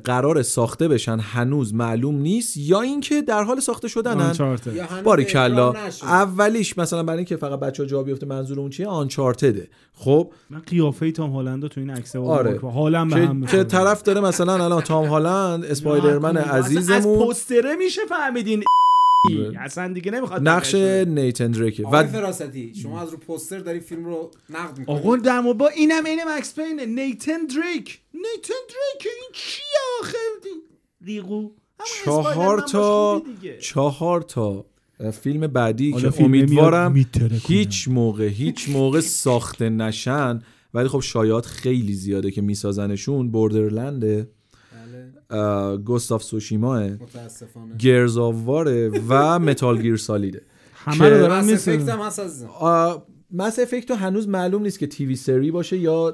قرار ساخته بشن هنوز معلوم نیست یا اینکه در حال ساخته شدنن. باریکلا اکران نشده. اولیش مثلا برای اینکه فقط بچه جا بیفته منظور اون چیه؟ آنچارتده خب؟ من قیافه تام هالند تو این عکس آره. حالم به که, هم که. طرف داره مثلا الان تام هالند اسپایدرمن اصلا از عزیزمون. پوستره میشه فهمیدین. اصلا دیگه نمی‌خواد نقش نیتن آقای و فراستی شما از رو پوستر داری فیلم رو نقد می‌کنی؟ آقا در مورد با اینم عین مکس پینه. نیتن دریک نیتن دریک این چیه آخه؟ ریگو همون چهار تا. چهار تا فیلم بعدی که فیلم امیدوارم. هیچ موقع هیچ موقع ساخته نشن. ولی خب شایعات خیلی زیاده که میسازنشون. بوردرلنده گوستاف سوشیماه متاسفانه. و متال گیر سالیده همه رو دارن. مس افکت هنوز معلوم نیست که تیوی سری باشه یا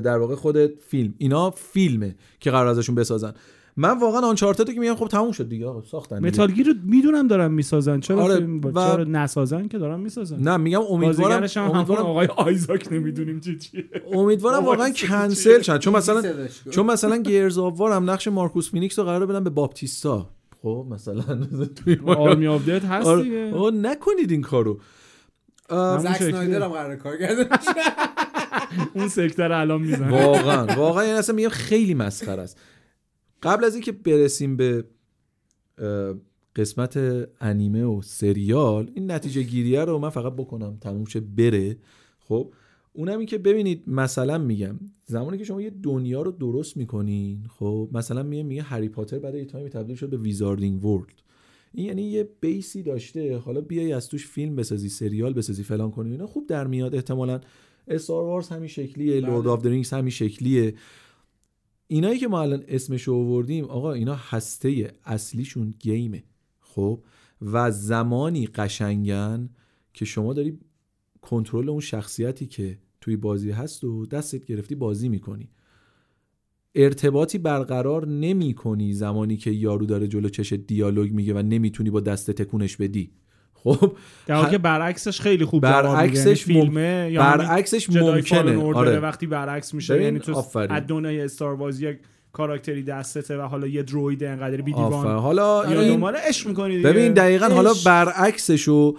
در واقع خود فیلم. اینا فیلمه که قرار ازشون بسازن. من واقعا Uncharted که میگم خب تموم شد دیگه ساختن دیگه. Metal Gear رو می‌دونم دارن می‌سازن. چرا آره،. و- چرا نسازن که دارن می‌سازن؟ نه میگم امیدوارم هم امیدوارم, آقای آیزاک نمی‌دونیم چی چیه. امیدوارم واقعا این کنسل شد چون مثلا. چون مثلا Gears هم نقش مارکوس فینیکس رو قرار بدن به باتیستا. خب مثلا توی Army of Dead هست آره. دیگه. نکنید این کارو. هم قرار کار کرده اون سکتر الان می‌زنه. واقعا. واقعا یعنی اصلا میگم خیلی مسخره است. قبل از اینکه برسیم به قسمت انیمه و سریال این نتیجه گیریه رو من فقط بکنم تموم شه بره. خب اونم این که ببینید مثلا میگم زمانی که شما یه دنیا رو درست می‌کنین خب مثلا میگه میگه هری پاتر بعد یه تایمی تبدیل شد به ویزاردینگ ورلد این یعنی یه base ی داشته حالا بیای از توش فیلم بسازی سریال بسازی فلان کنی اینا خوب در میاد احتمالا Star Wars همین شکلیه. Lord of Rings همین شکلیه. اینایی که ما الان اسمش آوردیم آقا اینا هسته اصلیشون game ه. خب؟ و زمانی قشنگن که شما داری کنترل اون شخصیتی که توی بازی هست و دستت گرفتی بازی می‌کنی. ارتباطی برقرار نمی کنی زمانی که یارو داره جلو چش دیالوگ میگه و نمی‌تونی با دست تکونش بدی. خب در که برعکسش خیلی خوب برعکسش برعکسش فیلمه یا برعکسش ممکنه آره وقتی برعکس میشه یعنی تو. از دنیای استار وارز یک کاراکتری دستته و حالا یه دروید انقدر بی. دیوان حالا این دنبال عشق می‌کنی ببین دقیقا حالا. برعکسشو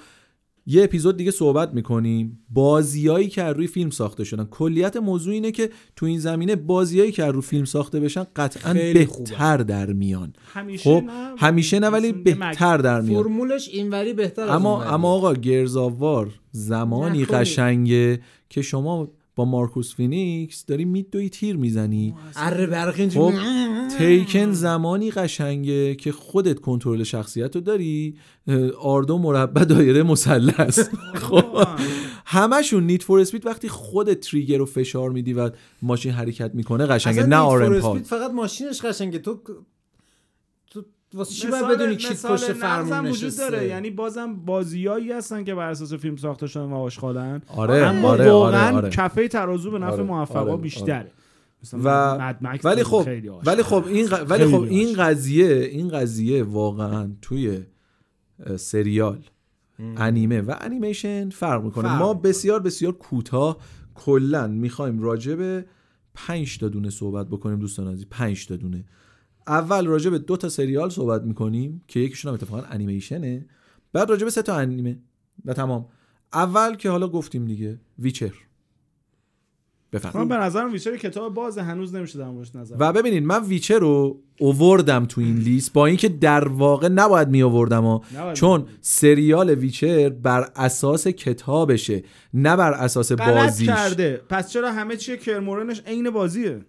یه اپیزود دیگه صحبت می‌کنیم بازیایی که روی فیلم ساخته شدن کلیت موضوع اینه که تو این زمینه بازیایی که روی فیلم ساخته بشن قطعا. بهتر در میان همیشه خب نه همیشه نه ولی بهتر در میان فرمولش اینوری بهتر اما. اما آقا Gears of War زمانی. قشنگه که شما با مارکوس فینیکس داری میدوی تیر می‌زنی. اره برقی خب Tekken زمانی قشنگه که خودت کنترل شخصیت رو داری R دو مربع دایره مثلث خب همشون نیت فور اسپید وقتی خودت تریگر رو فشار میدی و ماشین حرکت می‌کنه قشنگه. نه پاد فقط ماشینش قشنگه. تو واسه چی باید بدونی کی پشت فرمون وجود نشسته؟ داره. یعنی بازم بازیایی هستن که بر اساس فیلم ساخته شدن و آشغالن. آره اما آره واقعا آره, آره. کفه ترازو به نفع آره، موفقا آره، بیشتره. و- ولی خب. ولی خب این ق- ولی خب این. قضیه این قضیه واقعا توی سریال انیمه و انیمیشن فرق می‌کنه. فرق ما. بسیار بسیار کوتاه کلا می‌خوایم راجع به 5 تا دونه صحبت بکنیم دوستان عزیز. 5 تا دونه. اول راجع به دو تا سریال صحبت می‌کنیم که یکیشون هم اتفاقا انیمیشنه. بعد راجع به سه تا انیمه. و تمام. اول که حالا گفتیم دیگه Witcher. من بفرمایید به نظرم Witcher کتاب باز هنوز نمیشه در موردش نظر. و ببینید من Witcher رو اووردم تو این لیست با اینکه در واقع نباید می آوردم چون سریال Witcher بر اساس کتابشه نه بر اساس بازیش. کرده. پس چرا همه چی Kaer Morhen ش عین بازیه.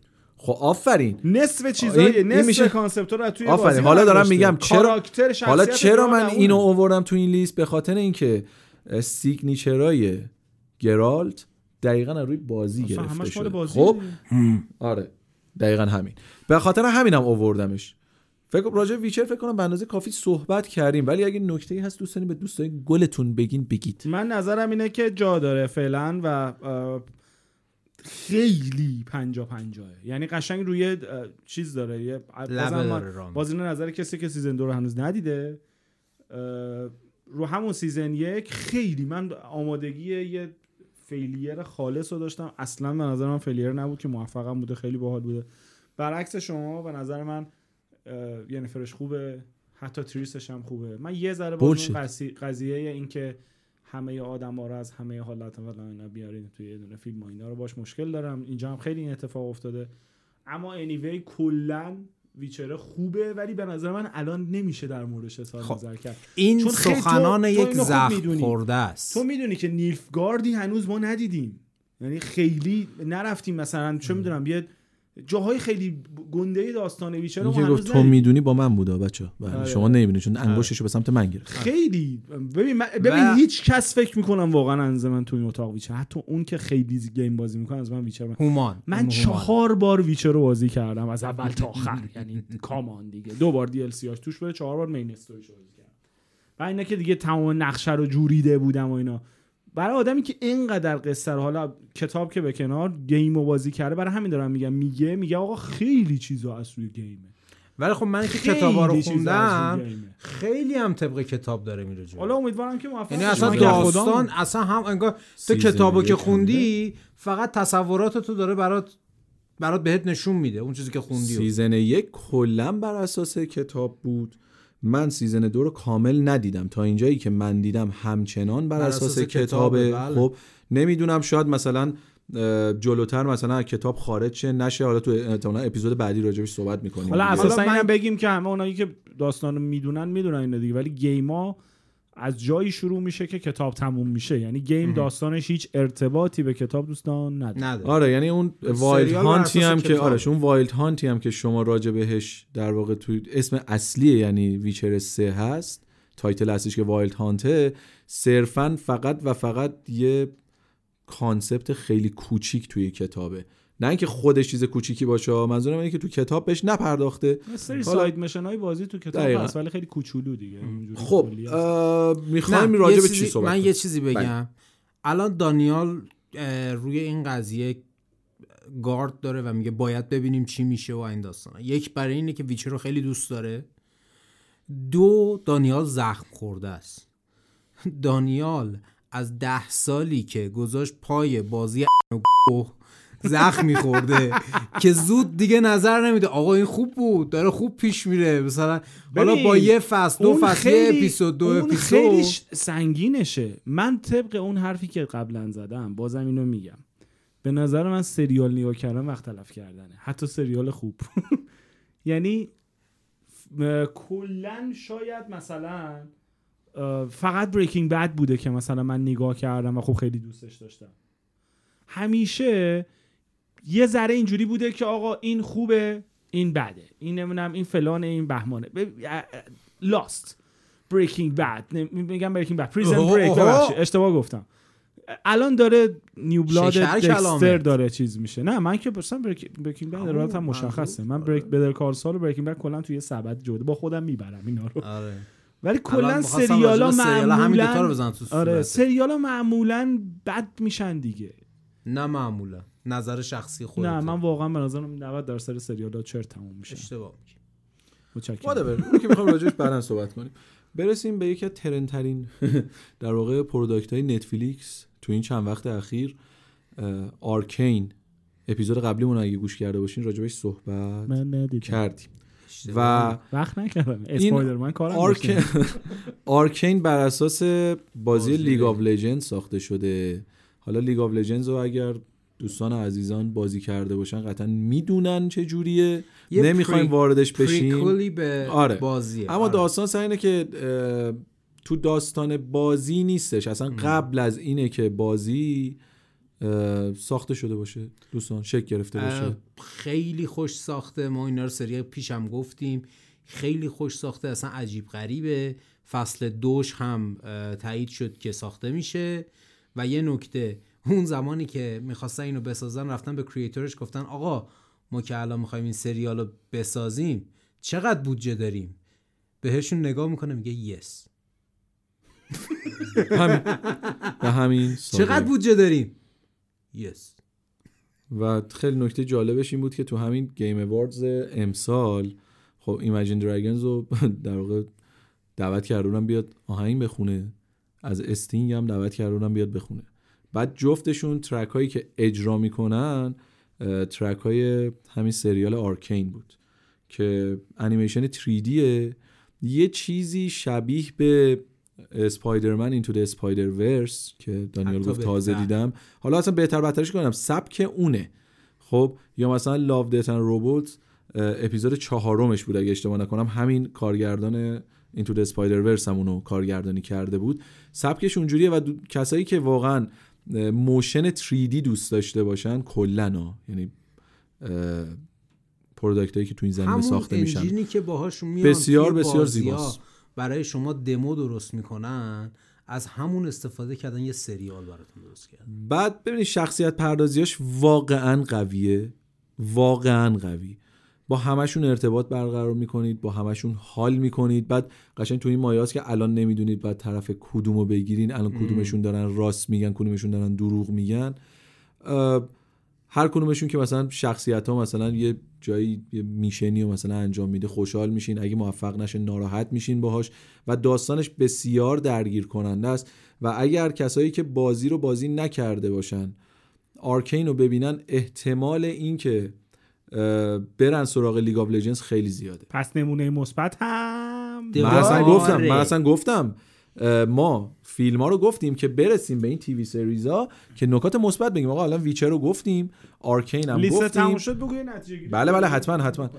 خب آفرین. نصف چیزای این- این نصف میشه- concept رو توی آفرین. بازی حالا دارم. میگم چرا- حالا چرا من. اینو اووردم تو این لیست؟ به خاطر اینکه signature ای گرالت دقیقا از روی بازی گرفته شده. بازیه خب. آره. دقیقا همین. به خاطر همینم اووردمش فکر راجع Witcher فکر کنم به اندازه کافی صحبت کردیم. ولی اگه نکته ای هست دوستانی به دوستای گلتون بگین بگید. من نظرم اینه که جا داره فعلا و خیلی پنجا پنجاه یعنی قشنگ روی چیز داره. یه. باز نظر کسی که season دو رو هنوز ندیده رو همون season یک خیلی من آمادگی یه failure خالص رو داشتم. اصلا به نظر من failure نبود که موفقم بوده خیلی باحال بوده. برعکس شما به نظر من اه، یه نفرش خوبه حتی تریسش هم خوبه. من یه ذره باز. اون قضیه- قضیه این که همه آدم ها رو از همه حالت و اینا بیارین توی یه دونه فیلم و اینا رو باش مشکل دارم. اینجا هم خیلی این اتفاق افتاده. اما انیوی کلا ویچر خوبه ولی به نظر من الان نمیشه در موردش اظهار خب. نظر کرد. این چون سخنان تو یک زخم. خورده است. تو می‌دونی که نیلفگاردی هنوز ما ندیدیم. یعنی خیلی نرفتیم مثلا چه می‌دونم یه جاهای خیلی گنده داستان Witcher رو هنوز گفت تو. می‌دونی با من بوده بچه بله آره. شما نمی‌بینید چون انگشتشو به سمت من گرفت. خیلی ببین من- ببین و- هیچ کس فکر می‌کنم واقعا از من تو این اتاق Witcher. حتی اون که خیلی game بازی می‌کنه از من Witcher من, هومان. من هومان. چهار بار Witcher رو بازی کردم از اول تا آخر. یعنی come on دیگه. دو بار DLC توش بوده چهار بار main story ش بازی کردم. و اینا که دیگه تمام نقشه رو جوریده بودم و اینا. برای آدمی که اینقدر قصه رو حالا کتاب که به کنار game رو بازی کرده برای همین دارم میگم میگه میگه آقا خیلی چیزا از روی game ه ولی خب من که کتابا رو خوندم. خیلی هم طبق کتاب داره میره جلو حالا امیدوارم که موفق یعنی. اصلا داستان. اصلا هم انگار تو کتابو که خوندی فقط تصورات تو داره برات برات بهت نشون میده اون چیزی که خوندی. season یک کلا بر اساس کتاب بود من season دو رو کامل ندیدم. تا اینجایی که من دیدم همچنان بر, بر اساس, اساس کتابه بله. خب نمی‌دونم شاید مثلا جلوتر مثلا از کتاب خارج شه نشه. حالا تو احتمالاً اپیزود بعدی راجبش صحبت می‌کنیم. حالا اساسا من- اینم بگیم که همه اونایی که داستان رو می‌دونن می‌دونن اینو دیگه. ولی game ا از جایی شروع میشه که کتاب تموم میشه. یعنی game داستانش هیچ ارتباطی به کتاب دوستان نداره. نداره. آره یعنی اون Wild Hunt ی هم که. آره اون Wild Hunt ی هم که شما راجع بهش در واقع تو اسم اصلیه یعنی Witcher 3 هست title اصلیش که Wild Hunt ه صرفا فقط و فقط یه concept خیلی کوچیک توی کتابه. نه اینکه خودش چیز کوچیکی باشه منظورم اینه که تو کتاب بهش نپرداخته یه سری حالا- side mission های بازی تو کتاب دقیقاً. هست ولی خیلی کوچولو دیگه خب می‌خوایم راجع به چی چیزی- صحبت من؟ یه چیزی بله. بگم الان دانیال روی این قضیه گارد داره و میگه باید ببینیم چی میشه و این داستانا یک برای اینه که Witcher رو خیلی دوست داره دو دانیال زخم خورده است دانیال از ده سالی که گذاشت پای بازی و زخم میخورده. که زود دیگه نظر نمیده. آقا این خوب بود. داره خوب پیش میره. مثلا حالا با یه فصل دو فصل یه اپیزود دو اون اپیزود. خیلی سنگینشه. من طبق اون حرفی که قبلا زدم بازم اینو میگم. به نظر من سریال نگاه کردن وقت تلف کردنه. حتی سریال خوب. یعنی کلا شاید مثلا فقط بریکینگ بد بوده که مثلا من نگاه کردم و خب خیلی دوستش داشتم. همیشه یه ذره اینجوری بوده که آقا این خوبه این بده. این نمی‌دونم این فلانه این بهمانه. لاست بریکینگ بد میگم بریکینگ بد پریزن بریک اشتباه گفتم. الان داره نیو بلاد دکستر. داره چیز میشه. نه من که برسم بریکینگ بد رابط هم مشخصه. من بریک بدر کار سال و بریکینگ بد کلا توی سبد جوده. با خودم می‌برم اینا رو. آره. ولی کلا سریالا رو معمولا تو آره. سریالا معمولا بد میشن دیگه. نه معمولا. نظر شخصی خودت. نه من واقعا به نظرم 90 درصد سریالا چرت تموم میشه. اشتباه میگی. متشکرم. که می‌خوایم راجعش بعدا صحبت کنیم. برسیم به یکی از trend ترین در واقع product های Netflix تو این چند وقت اخیر Arcane episode قبلیمون رو اگه گوش کرده باشین راجبش صحبت من ندیدم. کردیم. و وقت نکردم. Spider-Man کارم Arc... داشتم. Arcane بر اساس بازی بازی. League of Legend ساخته شده. حالا League of Legends رو اگر دوستان عزیزان بازی کرده باشن قطعا می‌دونن چه جوریه. یه نمی‌خوایم واردش بشیم. به آره. بازیه. اما آره. داستان سر اینه که تو داستان بازی نیستش. اصلا قبل از اینه که بازی ساخته شده باشه. داستان شکل گرفته باشه. خیلی خوش ساخته. ما اینا رو سری پیشم گفتیم. خیلی خوش ساخته. اصلا عجیب غریبه. فصل دوش هم تایید شد که ساخته میشه. و یه نکته اون زمانی که می‌خواستن اینو بسازن رفتن به کریئتورش گفتن آقا ما که الان می‌خوایم این سریال رو بسازیم چقدر بودجه داریم؟ بهشون نگاه می‌کنه میگه یس. همین. و همین. چقدر بودجه داریم؟ yes. و خیلی نکته جالبش این بود که تو همین Game Awards امسال خب Imagine Dragons رو در واقع دعوت کردن اونم بیاد آهنگ بخونه. از Sting هم دعوت کردن اونم بیاد بخونه. بعد جفتشون track هایی که اجرا می‌کنن track های همین سریال Arcane بود که انیمیشن 3D یه چیزی شبیه به Spider-Man Into the Spider-Verse که دانیال گفت تازه. دیدم. حالا اصلا بهتر بدترش کنم. سبک اونه. خب یا مثلا Love Death and Robot episode چهارمش بود اگه اشتباه نکنم. همین کارگردان Into the Spider-Verse هم اونو کارگردانی کرده بود. سبکش اونجوریه و دو- کسایی که واقعا motion 3D دوست داشته باشن کلا ها. یعنی product هایی که تو این زمینه ساخته میشن که باهاشون میان بسیار بسیار زیباست. برای شما دمو درست می‌کنن از همون استفاده کردن یه سریال براتون درست کردن بعد ببینید شخصیت پردازیاش واقعا قویه واقعا قوی با همشون ارتباط برقرار می‌کنید با همشون حال می‌کنید. بعد قشنگ تو این مایاست که الان نمی‌دونید بعد طرف کدومو بگیرین. الان کدومشون دارن راست میگن کدومشون دارن دروغ میگن. هر کدومشون که مثلا شخصیت ها مثلا یه جایی یه میشنی و مثلا انجام میده خوشحال میشین. اگه موفق نشه ناراحت میشین باهاش و داستانش بسیار درگیر کننده است. و اگر کسایی که بازی رو بازی نکرده باشن Arcane رو ببینن احتمال اینکه برن سراغ League of Legends خیلی زیاده. پس نمونه مثبت هم. من اصلا آره. گفتم من اصلا گفتم. ما فیلم ها رو گفتیم که برسیم به این TV series ها که نکات مثبت بگیم. آقا الان Witcher رو گفتیم Arcane هم لیست گفتیم. تموم شد بگو یه نتیجه گیری. بله بله حتما حتما.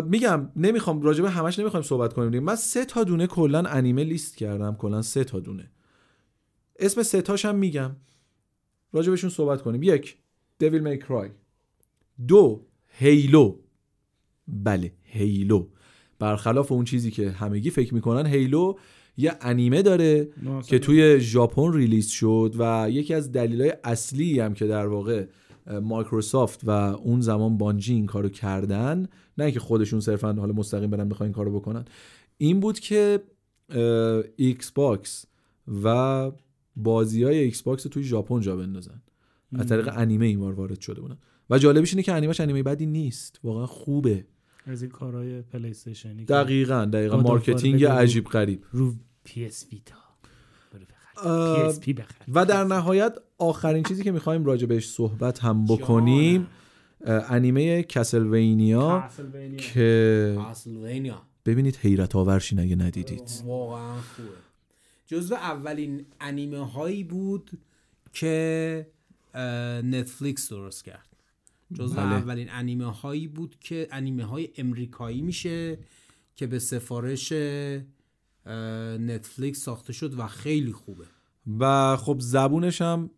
میگم نمی‌خوام راجبه همش نمی‌خوایم صحبت کنیم دیگه. من سه تا دونه کلا انیمه لیست کردم کلا سه تا دونه. اسم سه تاش هم میگم. راجبشون صحبت کنیم. یک دیویل می کرای دو هیلو. بله هیلو. برخلاف اون چیزی که همگی فکر می‌کنن هیلو یه انیمه داره که توی ژاپن ریلیز شد و یکی از دلایل اصلی هم که در واقع مایکروسافت و اون زمان بانجی این کارو کردن نه اینکه خودشون صرفا حالا مستقیم برن بخوان این کارو بکنن این بود که Xbox و بازی های Xbox توی ژاپن جا بندازن. از طریق انیمه این بار وارد شده بودن. و جالبش اینه که انیمهش انیمه بدی نیست. واقعا خوبه. از این کارهای PlayStation ی دقیقا دقیقا. marketing. عجیب غریب. رو PS Vita. و در نهایت آخرین چیزی که می‌خوایم راجع بهش صحبت هم بکنیم انیمه کسلوینیا. که ببینید حیرت آورشین اگه ندیدید. واقعا خوبه. جزو اولین انیمه هایی بود که نتفلیکس درست کرد. جزو بله. اولین انیمه هایی بود که انیمه های امریکایی میشه که به سفارش نتفلیکس ساخته شد و خیلی خوبه. و خب زبونش هم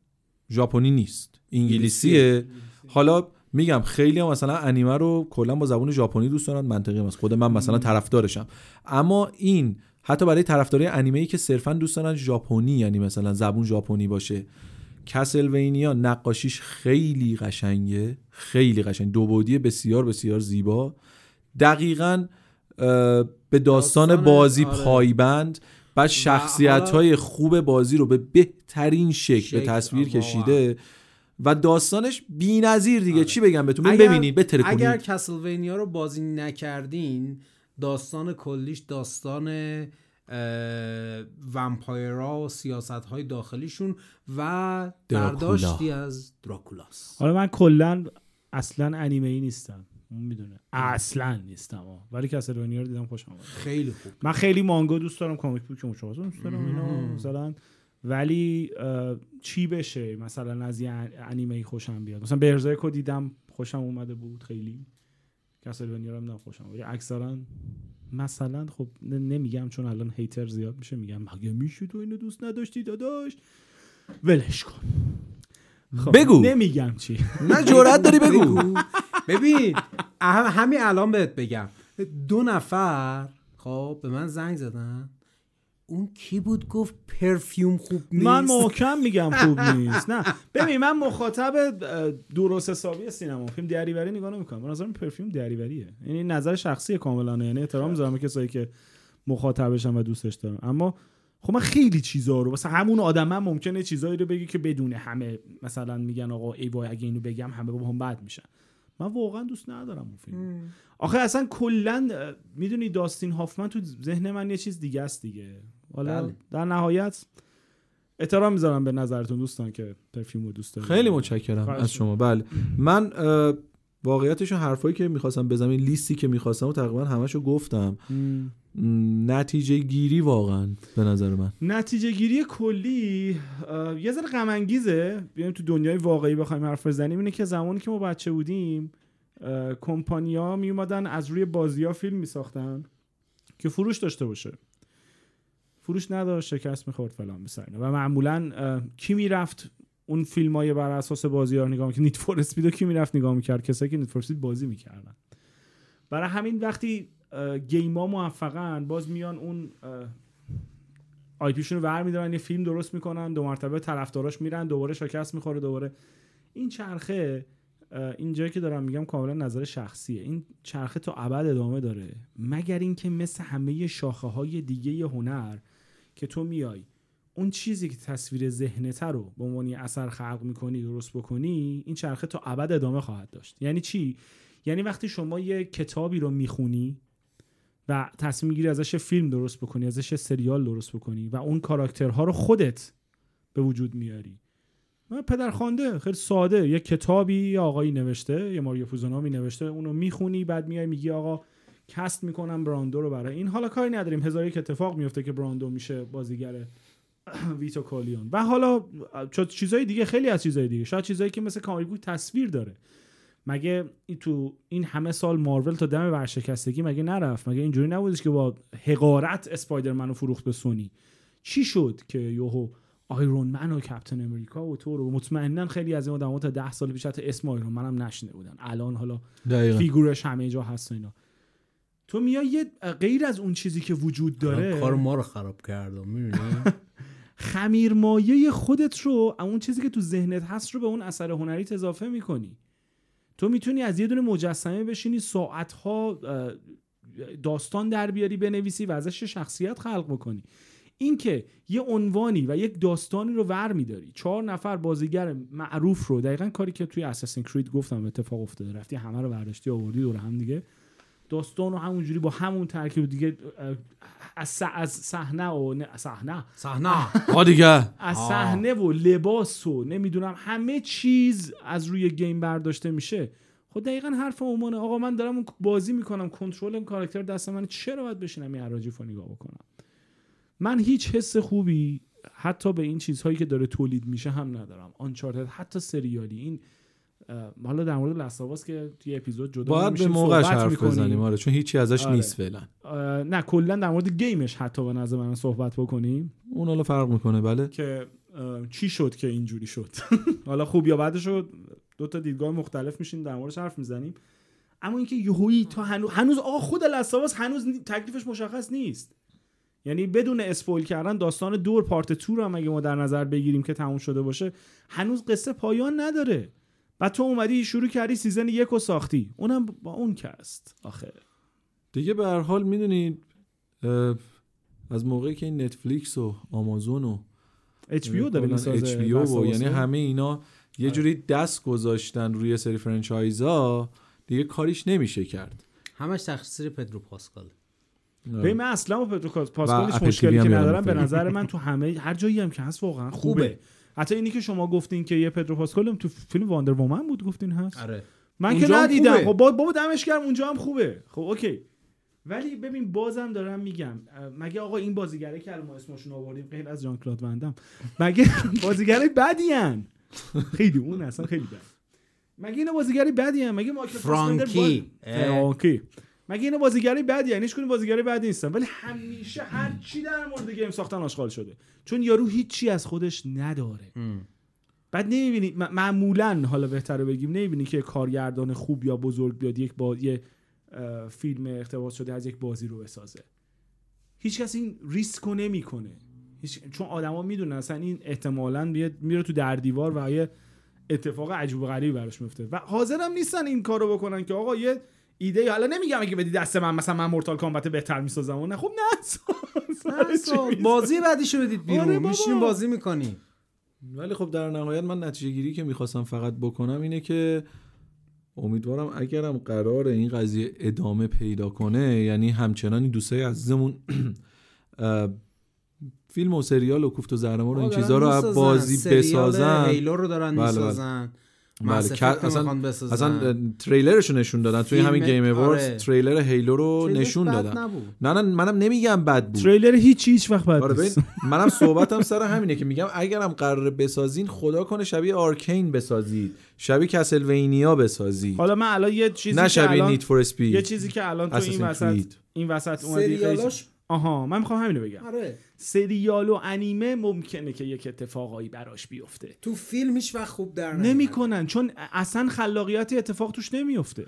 ژاپنی نیست انگلیسیه. حالا میگم خیلی هم مثلا انیمه رو کلا با زبون ژاپنی دوست دارن منطقی هست. خود من مثلا طرفدارشم. اما این حتی برای طرفدارای انیمه ای که صرفا دوست دارن ژاپنی یعنی مثلا زبون ژاپنی باشه کسلوینیا نقاشیش خیلی قشنگه خیلی قشنگ دو بعدی بسیار بسیار زیبا دقیقا به داستان بازی آره. پایبند بعد شخصیت های خوب بازی رو به بهترین شکل, به تصویر. کشیده و داستانش بی‌نظیر دیگه آره. چی بگم بهتون اگر- ببینید بتره اگر کنید کسلوینیا رو بازی نکردین داستان کلیش داستان ومپایرها و سیاست های داخلیشون و. برداشتی از دراکولاس حالا من کلا اصلا انیمه ای نیستم می‌دونه. اصلا نیستم آه. ولی کسلوینیا رو دیدم خوشم اومد. خیلی خوب. من خیلی مانگا دوست دارم کامیک بوک مشابه دوست دارم اینا مثلا. ولی چی بشه مثلا از یه انیمه ای خوشم بیاد؟ مثلا برزرک رو دیدم خوشم اومده بود خیلی. کسلوینیا رو هم خوشم اومد. ولی اکثرا مثلا خب نمیگم چون الان هیتر زیاد میشه میگم مگه میشه تو اینو دوست نداشتی داداش؟ ولش کن. خب، بگو. نمیگم چی. نه جرأت داری بگو. ببین هم همین الان بهت بگم. دو نفر خب به من زنگ زدن. اون کی بود گفت پرفیوم خوب نیست؟ من محکم میگم خوب نیست. نه. ببین من مخاطب درست حسابی سینما. فیلم دریوری نگاه نمی‌کنم. به نظرم پرفیوم دریوریه. یعنی نظر شخصی کاملا. یعنی احترام می‌ذارم کسایی که مخاطبشم و دوستش دارم اما خب من خیلی چیزا رو مثلا همون آدم من ممکنه چیزایی رو بگی که بدون همه مثلا میگن آقا ای وای اگه اینو بگم همه با هم بد میشن. من واقعا دوست ندارم اون فیلم آخه اصلا کلا می‌دونی داستین هافمن تو ذهن من یه چیز دیگه است دیگه. حالا بله. در نهایت احترام می‌ذارم به نظرتون دوستان که پرفیوم رو دوست دارید خیلی متشکرم از شما. بله. من واقعیتش حرفایی که می‌خواستم بزنم این لیستی که می‌خواستم و تقریبا همشو گفتم. م، نتیجه گیری واقعا به نظر من. نتیجه گیری کلی یه ذره غم انگیزه بیایم تو دنیای واقعی بخوایم حرف بزنیم. اینه که زمانی که ما بچه بودیم کمپانیا می اومدن از روی بازی ها فیلم می ساختن که فروش داشته باشه. فروش نداشت شکست می‌خورد فلان بسار اینا. و معمولا کی می‌رفت اون فیلم های بر اساس بازی ها نگاه می‌کرد؟ نیت فور اسپیدو کی می‌رفت نگاه می‌کرد؟ کسایی که نیت فور بازی می‌کردن. برای همین وقتی گیم ها موفقن باز میان اون آی پیشون رو ور میدارن یه فیلم درست می‌کنن دو مرتبه طرفداراش میرن دوباره شکست می‌خوره دوباره. این چرخه این جایی که دارم میگم کاملا نظر شخصیه. این چرخه تا ابد ادامه داره. مگر اینکه مثل همه شاخه های دیگه هنر که تو میای. اون چیزی که تصویر ذهنته رو به عنوان اثر خلق می‌کنی درست بکنی این چرخه تا ابد ادامه خواهد داشت. یعنی چی؟ یعنی وقتی شما یه کتابی رو می‌خونی و تصمیم می‌گیری ازش فیلم درست بکنی ازش سریال درست بکنی و اون کاراکترها رو خودت به وجود میاری. من پدرخوانده خیلی ساده. یه کتابی یه آقایی نوشته یه ماریو پوزو نامی نوشته اونو می‌خونی بعد میای میگی آقا cast می‌کنم براندو رو برای این. حالا کاری نداریم. هزار یک اتفاق میفته که براندو میشه بازیگر ویتو کورلیونه و حالا چیزای دیگه خیلی از چیزای دیگه. شاید چیزایی که مثل comic book تصویر داره. مگه این تو این همه سال مارول تا دم ورشکستگی مگه نرفت؟ مگه اینجوری نبودش که با حقارت اسپایدرمن رو فروخت به سونی؟ چی شد که یوهو آیرون من و کپتن امریکا و تو رو مطمئنا خیلی از این آدم‌ها تا ده سال پیش حتی اسم آیرون منم نشنیده بودن. الان حالا دقیقا. فیگورش همه جا هست و اینا. تو میای یه غیر از اون چیزی که وجود داره کار ما رو خراب کردم می‌دونی خمیر مایه خودت رو اون چیزی که تو ذهنت هست رو به اون اثر هنری اضافه می‌کنی. تو می‌تونی از یه دونه مجسمه بشینی ساعتها داستان در بیاری بنویسی و ازش شخصیت خلق بکنی. اینکه یه عنوانی و یک داستانی رو ور میداری چهار نفر بازیگر معروف رو دقیقا کاری که توی اساسین کرید گفتم اتفاق افتاده رفتی همه رو برداشتی آوردی دور هم دیگه. داستان رو همونجوری با همون ترکیب دیگه از صحنه و نه صحنه. صحنه. دیگه. از. صحنه و لباس و نمی‌دونم همه چیز از روی گیم برداشته میشه. خب دقیقا حرف عمانه آقا من دارم اون بازی می‌کنم کنترل این کاراکتر دست من چرا باید بشینم این حراجی رو نگاه بکنم؟ من هیچ حس خوبی حتی به این چیزهایی که داره تولید میشه هم ندارم. آنچارتد حتی سریالی. این حالا در مورد لاستاواس که توی اپیزود جدا باید به موقعش حرف می‌کنیم. بزنیم. آره چون هیچی ازش آره. نیست فعلا. نه کلا در مورد گیمش حتی به نظر من صحبت بکنیم. اون حالا فرق می‌کنه بله. که چی شد که اینجوری شد؟ حالا خوب یا بدش رو دو تا دیدگاه مختلف میشیم در موردش حرف می‌زنیم. اما اینکه یهویی تا هنوز هنوز آقا خود Last of Us هنوز تکلیفش مشخص نیست. یعنی بدون spoil کردن داستان دور part two رو هم اگه ما در نظر بگیریم که تموم شده باشه هنوز قصه پایان نداره. بعد تو اومدی شروع کردی season یک رو ساختی. اونم با اون cast. آخه. دیگه به هر حال می‌دونید از موقعی که این نتفلیکس و آمازون و HBO داره و Last of یعنی. همه اینا یه آره. جوری دست گذاشتن روی سری franchise ا دیگه کاریش نمیشه کرد. همش تقصیر پدرو پاسکال. ببین من اصلا با پدرو و پاسکالش مشکلی که ندارم به نظر من تو همه هر جایی هم که هست واقعا خوبه, خوبه. حتی اینی که شما گفتین که یه پدرو پاسکال تو فیلم Wonder Woman بود گفتین هست آره من که ندیدم. خب با- بابا دمش گرم اونجا هم خوبه خب okay ولی ببین بازم دارم میگم مگه آقا این بازیگره که الان ما اسمشون آوردیم غیر از جان کلاد وندم مگه بازیگره بدی هن؟ خیلی اون اصلا خیلی بد مگه اینا بازیگری بدی هن؟ مگه مایکل فرانکی. فرانکی مگه اینا بازیگری بدی هن؟ هیچ کدوم بازیگری بدی نیستن. ولی همیشه هر چی در مورد game ساختن آشغال شده. چون یارو هیچی از خودش نداره. بعد نمی‌بینی معمولا حالا بهتره بگیم نمی‌بینی که کارگردان خوب یا بزرگ بیاد یک با یه فیلم اقتباس شده از یک بازی رو بسازه. هیچ کس این ریسک رو نمی‌کنه. هیچ... چون آدما می‌دونن اصلا این احتمالا میاد میره تو در دیوار و یه اتفاق عجیب و غریبی براش میفته و حاضرم نیستن این کارو بکنن که آقا یه ایده حالا نمیگم اگه بدی دست من مثلا من مورتال کامبت بهتر می‌سازم نه. خب نه. بازی بعدیشو بدید آره بیرون بابا. میشینیم بازی می‌کنیم ولی خب در نهایت من نتیجه گیری که می‌خواستم فقط بکنم اینه که امیدوارم اگرم قرار این قضیه ادامه پیدا کنه یعنی همچنان این دوستای عزیزمون فیلم و سریال و کوفت و زهرمار و این چیزا رو از بازی بسازن. Halo رو دارن بله، بله. می‌سازن. بله، اصلا- بسازن. اصلا تریلرشو نشون دادن توی همین Game Awards آره. تریلر Halo رو نشون بد دادن نبود. نه نه منم نمیگم بد بود تریلر هیچ هیچ وقت بد آره. منم صحبتم سر همینه که میگم اگرم قرار بسازین خدا کنه شبیه Arcane بسازید شبیه Castlevania بسازید حالا من الان یه چیزی نه که الان Need for Speed یه چیزی که الان تو این وسط. این وسط اومدی سریالاش آها من می‌خوام همینو بگم. آره. سریال و انیمه ممکنه که یک اتفاقایی براش بیفته. تو فیلم هیچ وقت خوب در. نمی‌کنن چون اصلا خلاقیت اتفاق توش نمیفته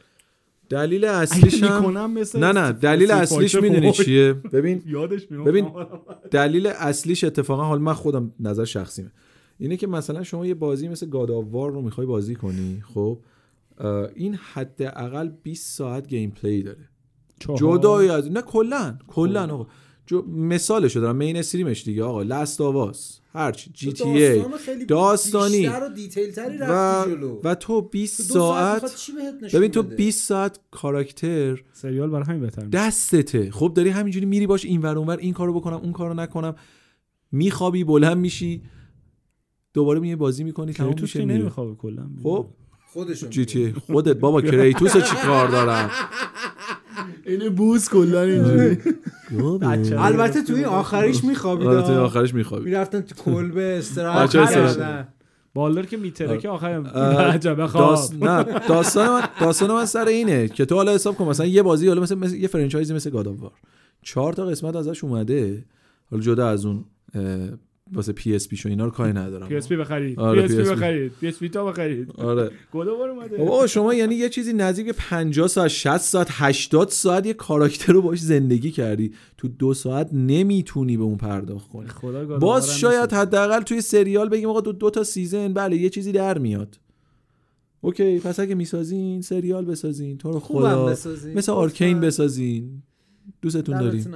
دلیل اصلیش هم نه نه دلیل اصلیش می‌دونی فور. چیه؟ ببین یادش میاد ببین دلیل اصلیش اتفاقا حال من خودم نظر شخصیمه. اینه که مثلا شما یه بازی مثل گاد وار رو می‌خوای بازی کنی خب این حداقل 20 ساعت گیم پلی داره. جدای از نه کلا کلا آقا. جو مثالشو دارم مین استریمش دیگه. آقا لاست آواس هرچی جی تو تی ای داستانی. و دیتیل تری و, جلو. و تو 20 تو دو ساعت ببین تو بده؟ 20 ساعت کاراکتر سریال برای همین بهتر. دستته. خب داری همینجوری میری باش این ور اونور این کارو بکنم اون کارو نکنم. میخوابی بلند میشی. دوباره میای بازی می‌کنی تمام کریتوس میشه نمیخوابه کلا. خب. خودشون جی تی خودت بابا کریتوس چی کار دارم این بوز کلا اینجوری البته تو این آخریش میخوابید البته آخرش میخوابی. می‌رفتن تو کلبه استراحت کردن. بالدار که میتره که آخر عجبه خواب. داست... نه داستان من داستان من سر اینه که تو حالا حساب کن مثلا یه بازی حالا مثل, مثل یه فرانچایزی مثل گاد وار چهار تا قسمت ازش اومده حالا جدا از اون واسه پی اس پی شو اینا رو کاری ندارم. پی اس پی بخرید. پی آره، اس پی PSP. بخرید. پی اس پی تا بخرید. آره. گلوبار اومده. بابا شما یعنی یه چیزی نزدیک به 50 ساعت 60 ساعت 80 ساعت یه کاراکتر رو باش زندگی کردی. تو دو ساعت نمی‌تونی به اون پرداخت کنی. خدا باز شاید. حداقل توی سریال بگیم آقا دو, دو تا سیزن بله یه چیزی در میاد. اوکی پس اگه می‌سازین سریال بسازین تو رو خدا. بسازین. مثل آرکین بسازین. دوستتون داریم.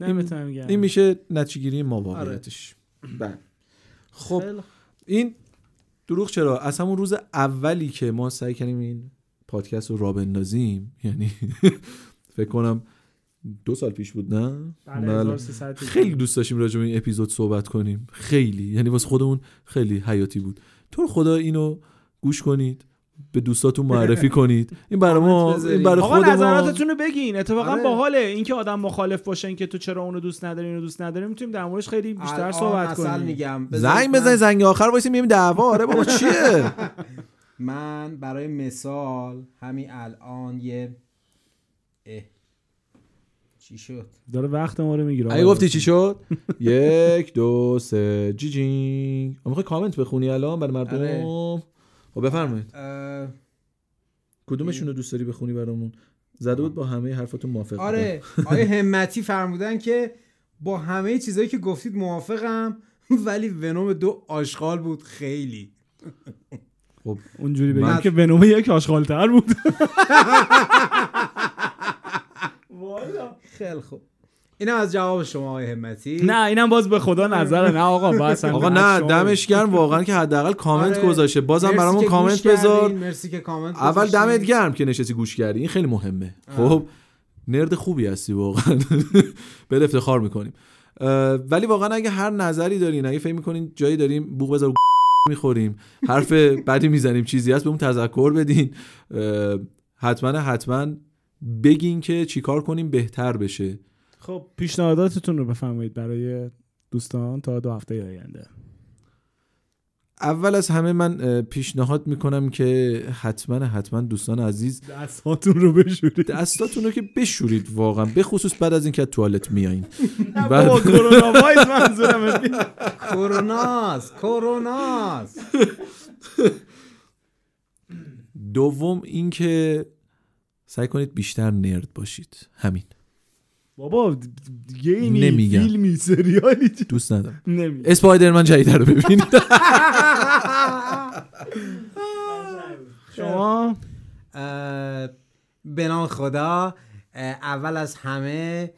نمی‌تونم بگم. این میشه نتیجهگیری ما واقعیتش. بله. خب. این دروغ چرا؟ از همون روز اولی که ما سعی کردیم این پادکست رو را بندازیم یعنی فکر کنم دو سال پیش بود نه؟ بله،. 1300 خیلی دوست داشتیم راجع به این اپیزود صحبت کنیم. خیلی. یعنی واسه خودمون خیلی حیاتی بود. تو خدا اینو گوش کنید. به دوستاتون معرفی کنید. این برای ما. این برای خود ما نظراتتون رو بگین. اتفاقا آره. باحاله. اینکه آدم مخالف باشن که تو چرا اونو دوست نداری اینو دوست نداری می‌تونیم در موردش خیلی بیشتر صحبت کنیم. میگم زنگ بزنید زنگ آخر وایسیم میگیم دعوا. آره بابا چیه؟ من برای مثال همین الان یه اه. چی شد؟ داره وقت ما رو می‌گیره. اگه گفتی چی شد؟ یک دو سه. جی جی می‌خوای کامنت بخونی الان برای مردم؟ آره. خب بفرمایید. اه، کدومشون رو دوست داری بخونی برامون؟ زده بود با همه حرفاتون موافق آره. آیه همتی فرمودن که با همه چیزایی که گفتید موافقم ولی ونوم دو آشغال بود خیلی. خب اونجوری بگیم من- که ونوم یک آشغالتر بود. خیلی خوب. اینم از جواب شما آقای همتی. نه اینم باز به خدا نظر نه آقا باز آقا نه دمش گرم واقعا که حداقل کامنت آره. گذاشته. بازم برامون کامنت. بذار. مرسی که کامنت اول. دمت گرم که نشستی گوش کردی. این خیلی مهمه. خب نرد خوبی هستی واقعا. به افتخار می‌کنیم. ولی واقعا اگه هر نظری دارین اگه فکر می‌کنین جایی داریم بوق بذار می‌خوریم حرف بدی می‌زنیم چیزی هست بهمون تذکر بدین. حتما حتما بگین که چیکار کنیم بهتر بشه. خب پیشنهاداتتون رو بفرمایید برای دوستان تا دو هفته آینده. اول از همه من پیشنهاد می‌کنم که حتما حتما دوستان عزیز دستاتون رو بشورید. دستاتون رو که بشورید واقعا به خصوص بعد از اینکه توالت میایین بعد کرونا وایز منظورم کروناست کروناست دوم اینکه سعی کنید بیشتر نرد باشید. همین. بابا گیمی نمیگم. فیلمی سریالی دوست ندارم. نمیگم. اسپایدرمن جدید رو ببینید. شما؟ به نام خدا اول از همه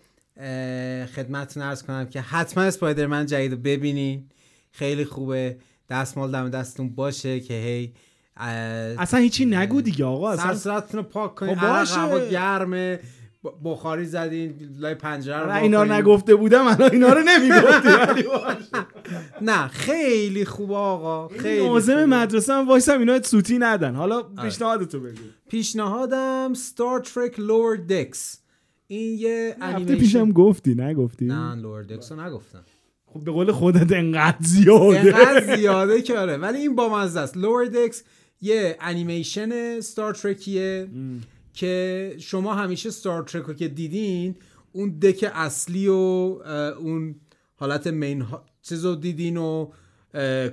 خدمتتون ارز کنم که حتما اسپایدرمن جدید رو ببینین. خیلی خوبه. دستمال دم دستتون باشه که هی اصلا هیچی نگو دیگه آقا اصلا صورتتون رو پاک کنین. خب عرق باشه. هوا گرمه. بخاری زدین لای پنجره رو اینا رو. نگفته بودم الان اینا رو نمی‌گفتی. نه خیلی خوبه آقا خیلی خوبه. مدرسه هم وایسم اینا سوتی ندن. حالا پیشنهادتو بگو. پیشنهادم Star Trek Lower Decks این یه انیمیشن پیشم گفتی نگفتی؟ نه Lower Decks رو نگفتم. خب به قول خودت انقدر زیاده. اینقدر زیاده که آره. ولی این با مزه است. Lower Decks یه انیمیشن Star Trek یه که شما همیشه Star Trek رو که دیدین اون deck اصلی و اون حالت main. چیز رو دیدین و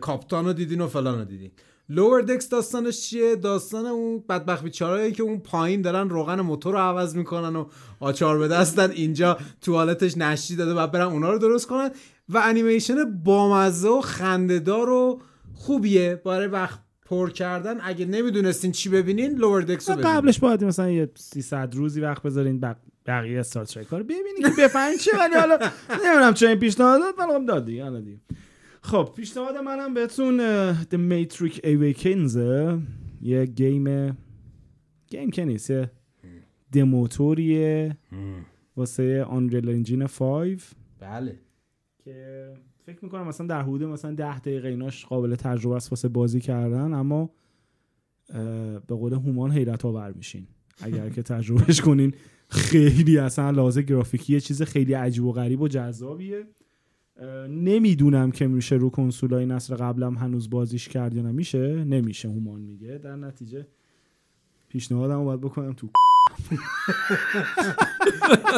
captain رو دیدین و فلان رو دیدین. Lower Decks داستانش چیه؟ داستان اون بدبخت بیچارهایی که اون پایین دارن روغن موتور رو عوض می‌کنن و آچار به دستن اینجا توالتش نشتی داده و برن اونا رو درست کنن. و انیمیشن بامزه و خندهدار و خوبیه. برای وقت پر کردن اگه نمی‌دونستین چی ببینین Lower Decks رو ببینین. قبلش باید مثلا یه 300 روزی وقت بذارین بق... بقیه Star Trek ها رو ببینی که بفهمین چه ولی حالا نمی‌دونم چه این پیشنهاد داد ولی خب داد دیگه حالا دیگه. خب پیشنهاد منم بهتون The Matrix Awakens یه game game که نیست یه دموتوریه واسه Unreal Engine 5 بله. که فکر می‌کنم مثلا در حدود مثلا ده دقیقه ایناش قابل تجربه است واسه بازی کردن اما به قول هومان حیرت آور میشین. اگر که تجربهش کنین خیلی اصلا لحاظ گرافیکی یه چیز خیلی عجیب و غریب و جذابیه. نمی‌دونم که میشه رو کنسولای نسل قبلم هنوز بازیش کرد یا نمیشه نمیشه هومان میگه. در نتیجه پیشنهادم باید بکنم تو.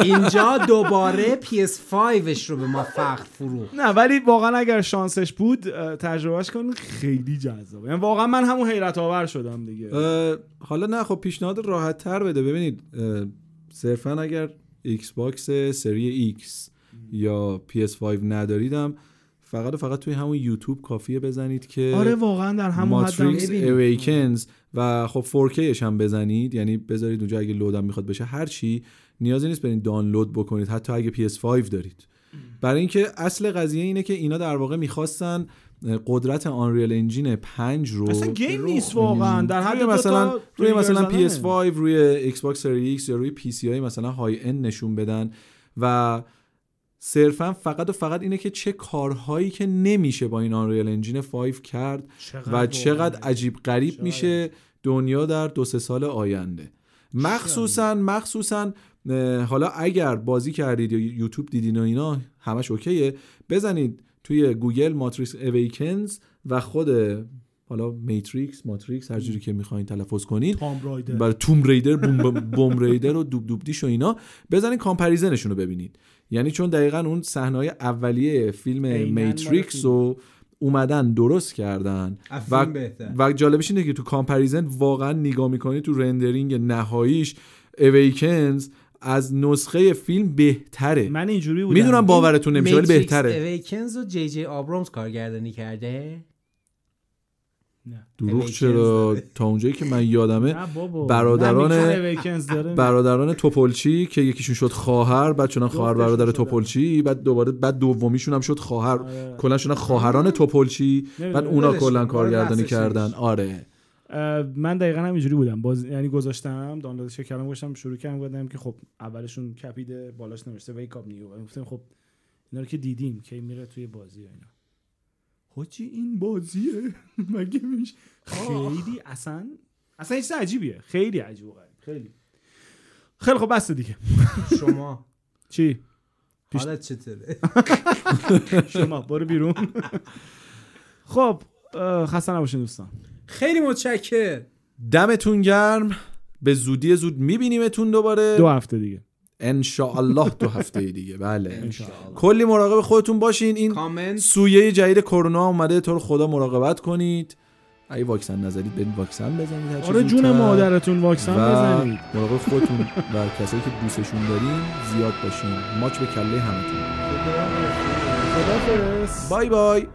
اینجا دوباره PS5ش رو به ما فخر فروخت. نه ولی واقعا اگر شانسش بود تجربهش کنین خیلی جذابه. یعنی واقعا من همون حیرت آور شدم دیگه. حالا نه خب پیشنهاد راحت تر بده. ببینید صرفا اگر Xbox Series X یا PS5 نداریدم فقط و فقط توی همون یوتیوب کافیه بزنید که آره واقعا در همون حد Matrix. Awakens و خب 4Kش هم بزنید. یعنی بذارید اونجا اگه load م می‌خواد بشه هر چی نیازی نیست برین دانلود بکنید. حتی اگه PS5 دارید. برای اینکه اصل قضیه اینه که اینا در واقع می‌خواستن قدرت Unreal Engine 5 رو اصلا game نیست واقعا. در حد مثلا روی مثلا زدنه. PS5 روی Xbox Series X یا روی سی های مثلا های ان نشون بدن و صرفا فقط و فقط اینه که چه کارهایی که نمیشه با این Unreal Engine 5 کرد و چقدر عجیب غریب. میشه دنیا در دو سه سال آینده. مخصوصا مخصوصا حالا اگر بازی کردید یا یوتیوب دیدین و اینا همش okay ه. بزنید توی گوگل Matrix Awakens و خود حالا Matrix ماتریکس هر جوری که می‌خواین تلفظ کنین Tomb Raider. برای Tomb Raider بوم, بوم ریدر و دوب دوب دیش و اینا. بزنین comparison شون رو ببینید. یعنی چون دقیقا اون صحنه اولیه فیلم Matrix رو اومدن درست کردن. و, بهتر. و جالبش اینه که تو کامپریزن واقعا نگاه می‌کنی تو رندرینگ نهاییش اویکنز از نسخه فیلم بهتره. من اینجوری بودم. می‌دونم باورتون نمیشه ولی بهتره. اویکنز و جی جی آبرامز کارگردانی کرده. دروغ چرا. تا اونجایی که من یادمه برادران- برادران توپلچی که یکیشون شد خواهر بعد شدن خواهر برادر. توپلچی بعد دوباره بعد دومیشون هم شد خواهر آره. کلا شدن خواهران توپلچی نمی‌دونم. بعد اونا کلا. کارگردانی کردن. آره من دقیقا هم اینجوری بودم باز یعنی گذاشتم دانلودش کردم گذاشتم شروع کردم گفتم که خب اولشون کپیده بالاش نوشته ویک اپ نیو گفتم خب اینا رو که دیدیم که میره توی بازی و اینا حاجی این بازیه. مگه میشه خیلی اصلا اصلا چیز عجیبیه. خیلی عجیب و غریب. خیلی. خیلی خب بسته دیگه. شما. چی؟ حالت چطوره؟ شما برو بیرون. خب خسته نباشین دوستان. خیلی متشکر دمتون گرم. به زودی زود میبینیمتون دوباره. دو هفته دیگه. ان الله دو هفته دیگه. بله. کلی مراقب خودتون باشین. این کامنت. سویه جدید کرونا اومده. تو رو خدا مراقبت کنید. اگه واکسن نزدید برید واکسن بزنید. هر آره جون. مادرتون واکسن و بزنید. مراقب خودتون و کسایی که دوستشون دارین زیاد باشین. ماچ به کله همتون. خدافظ بای بای.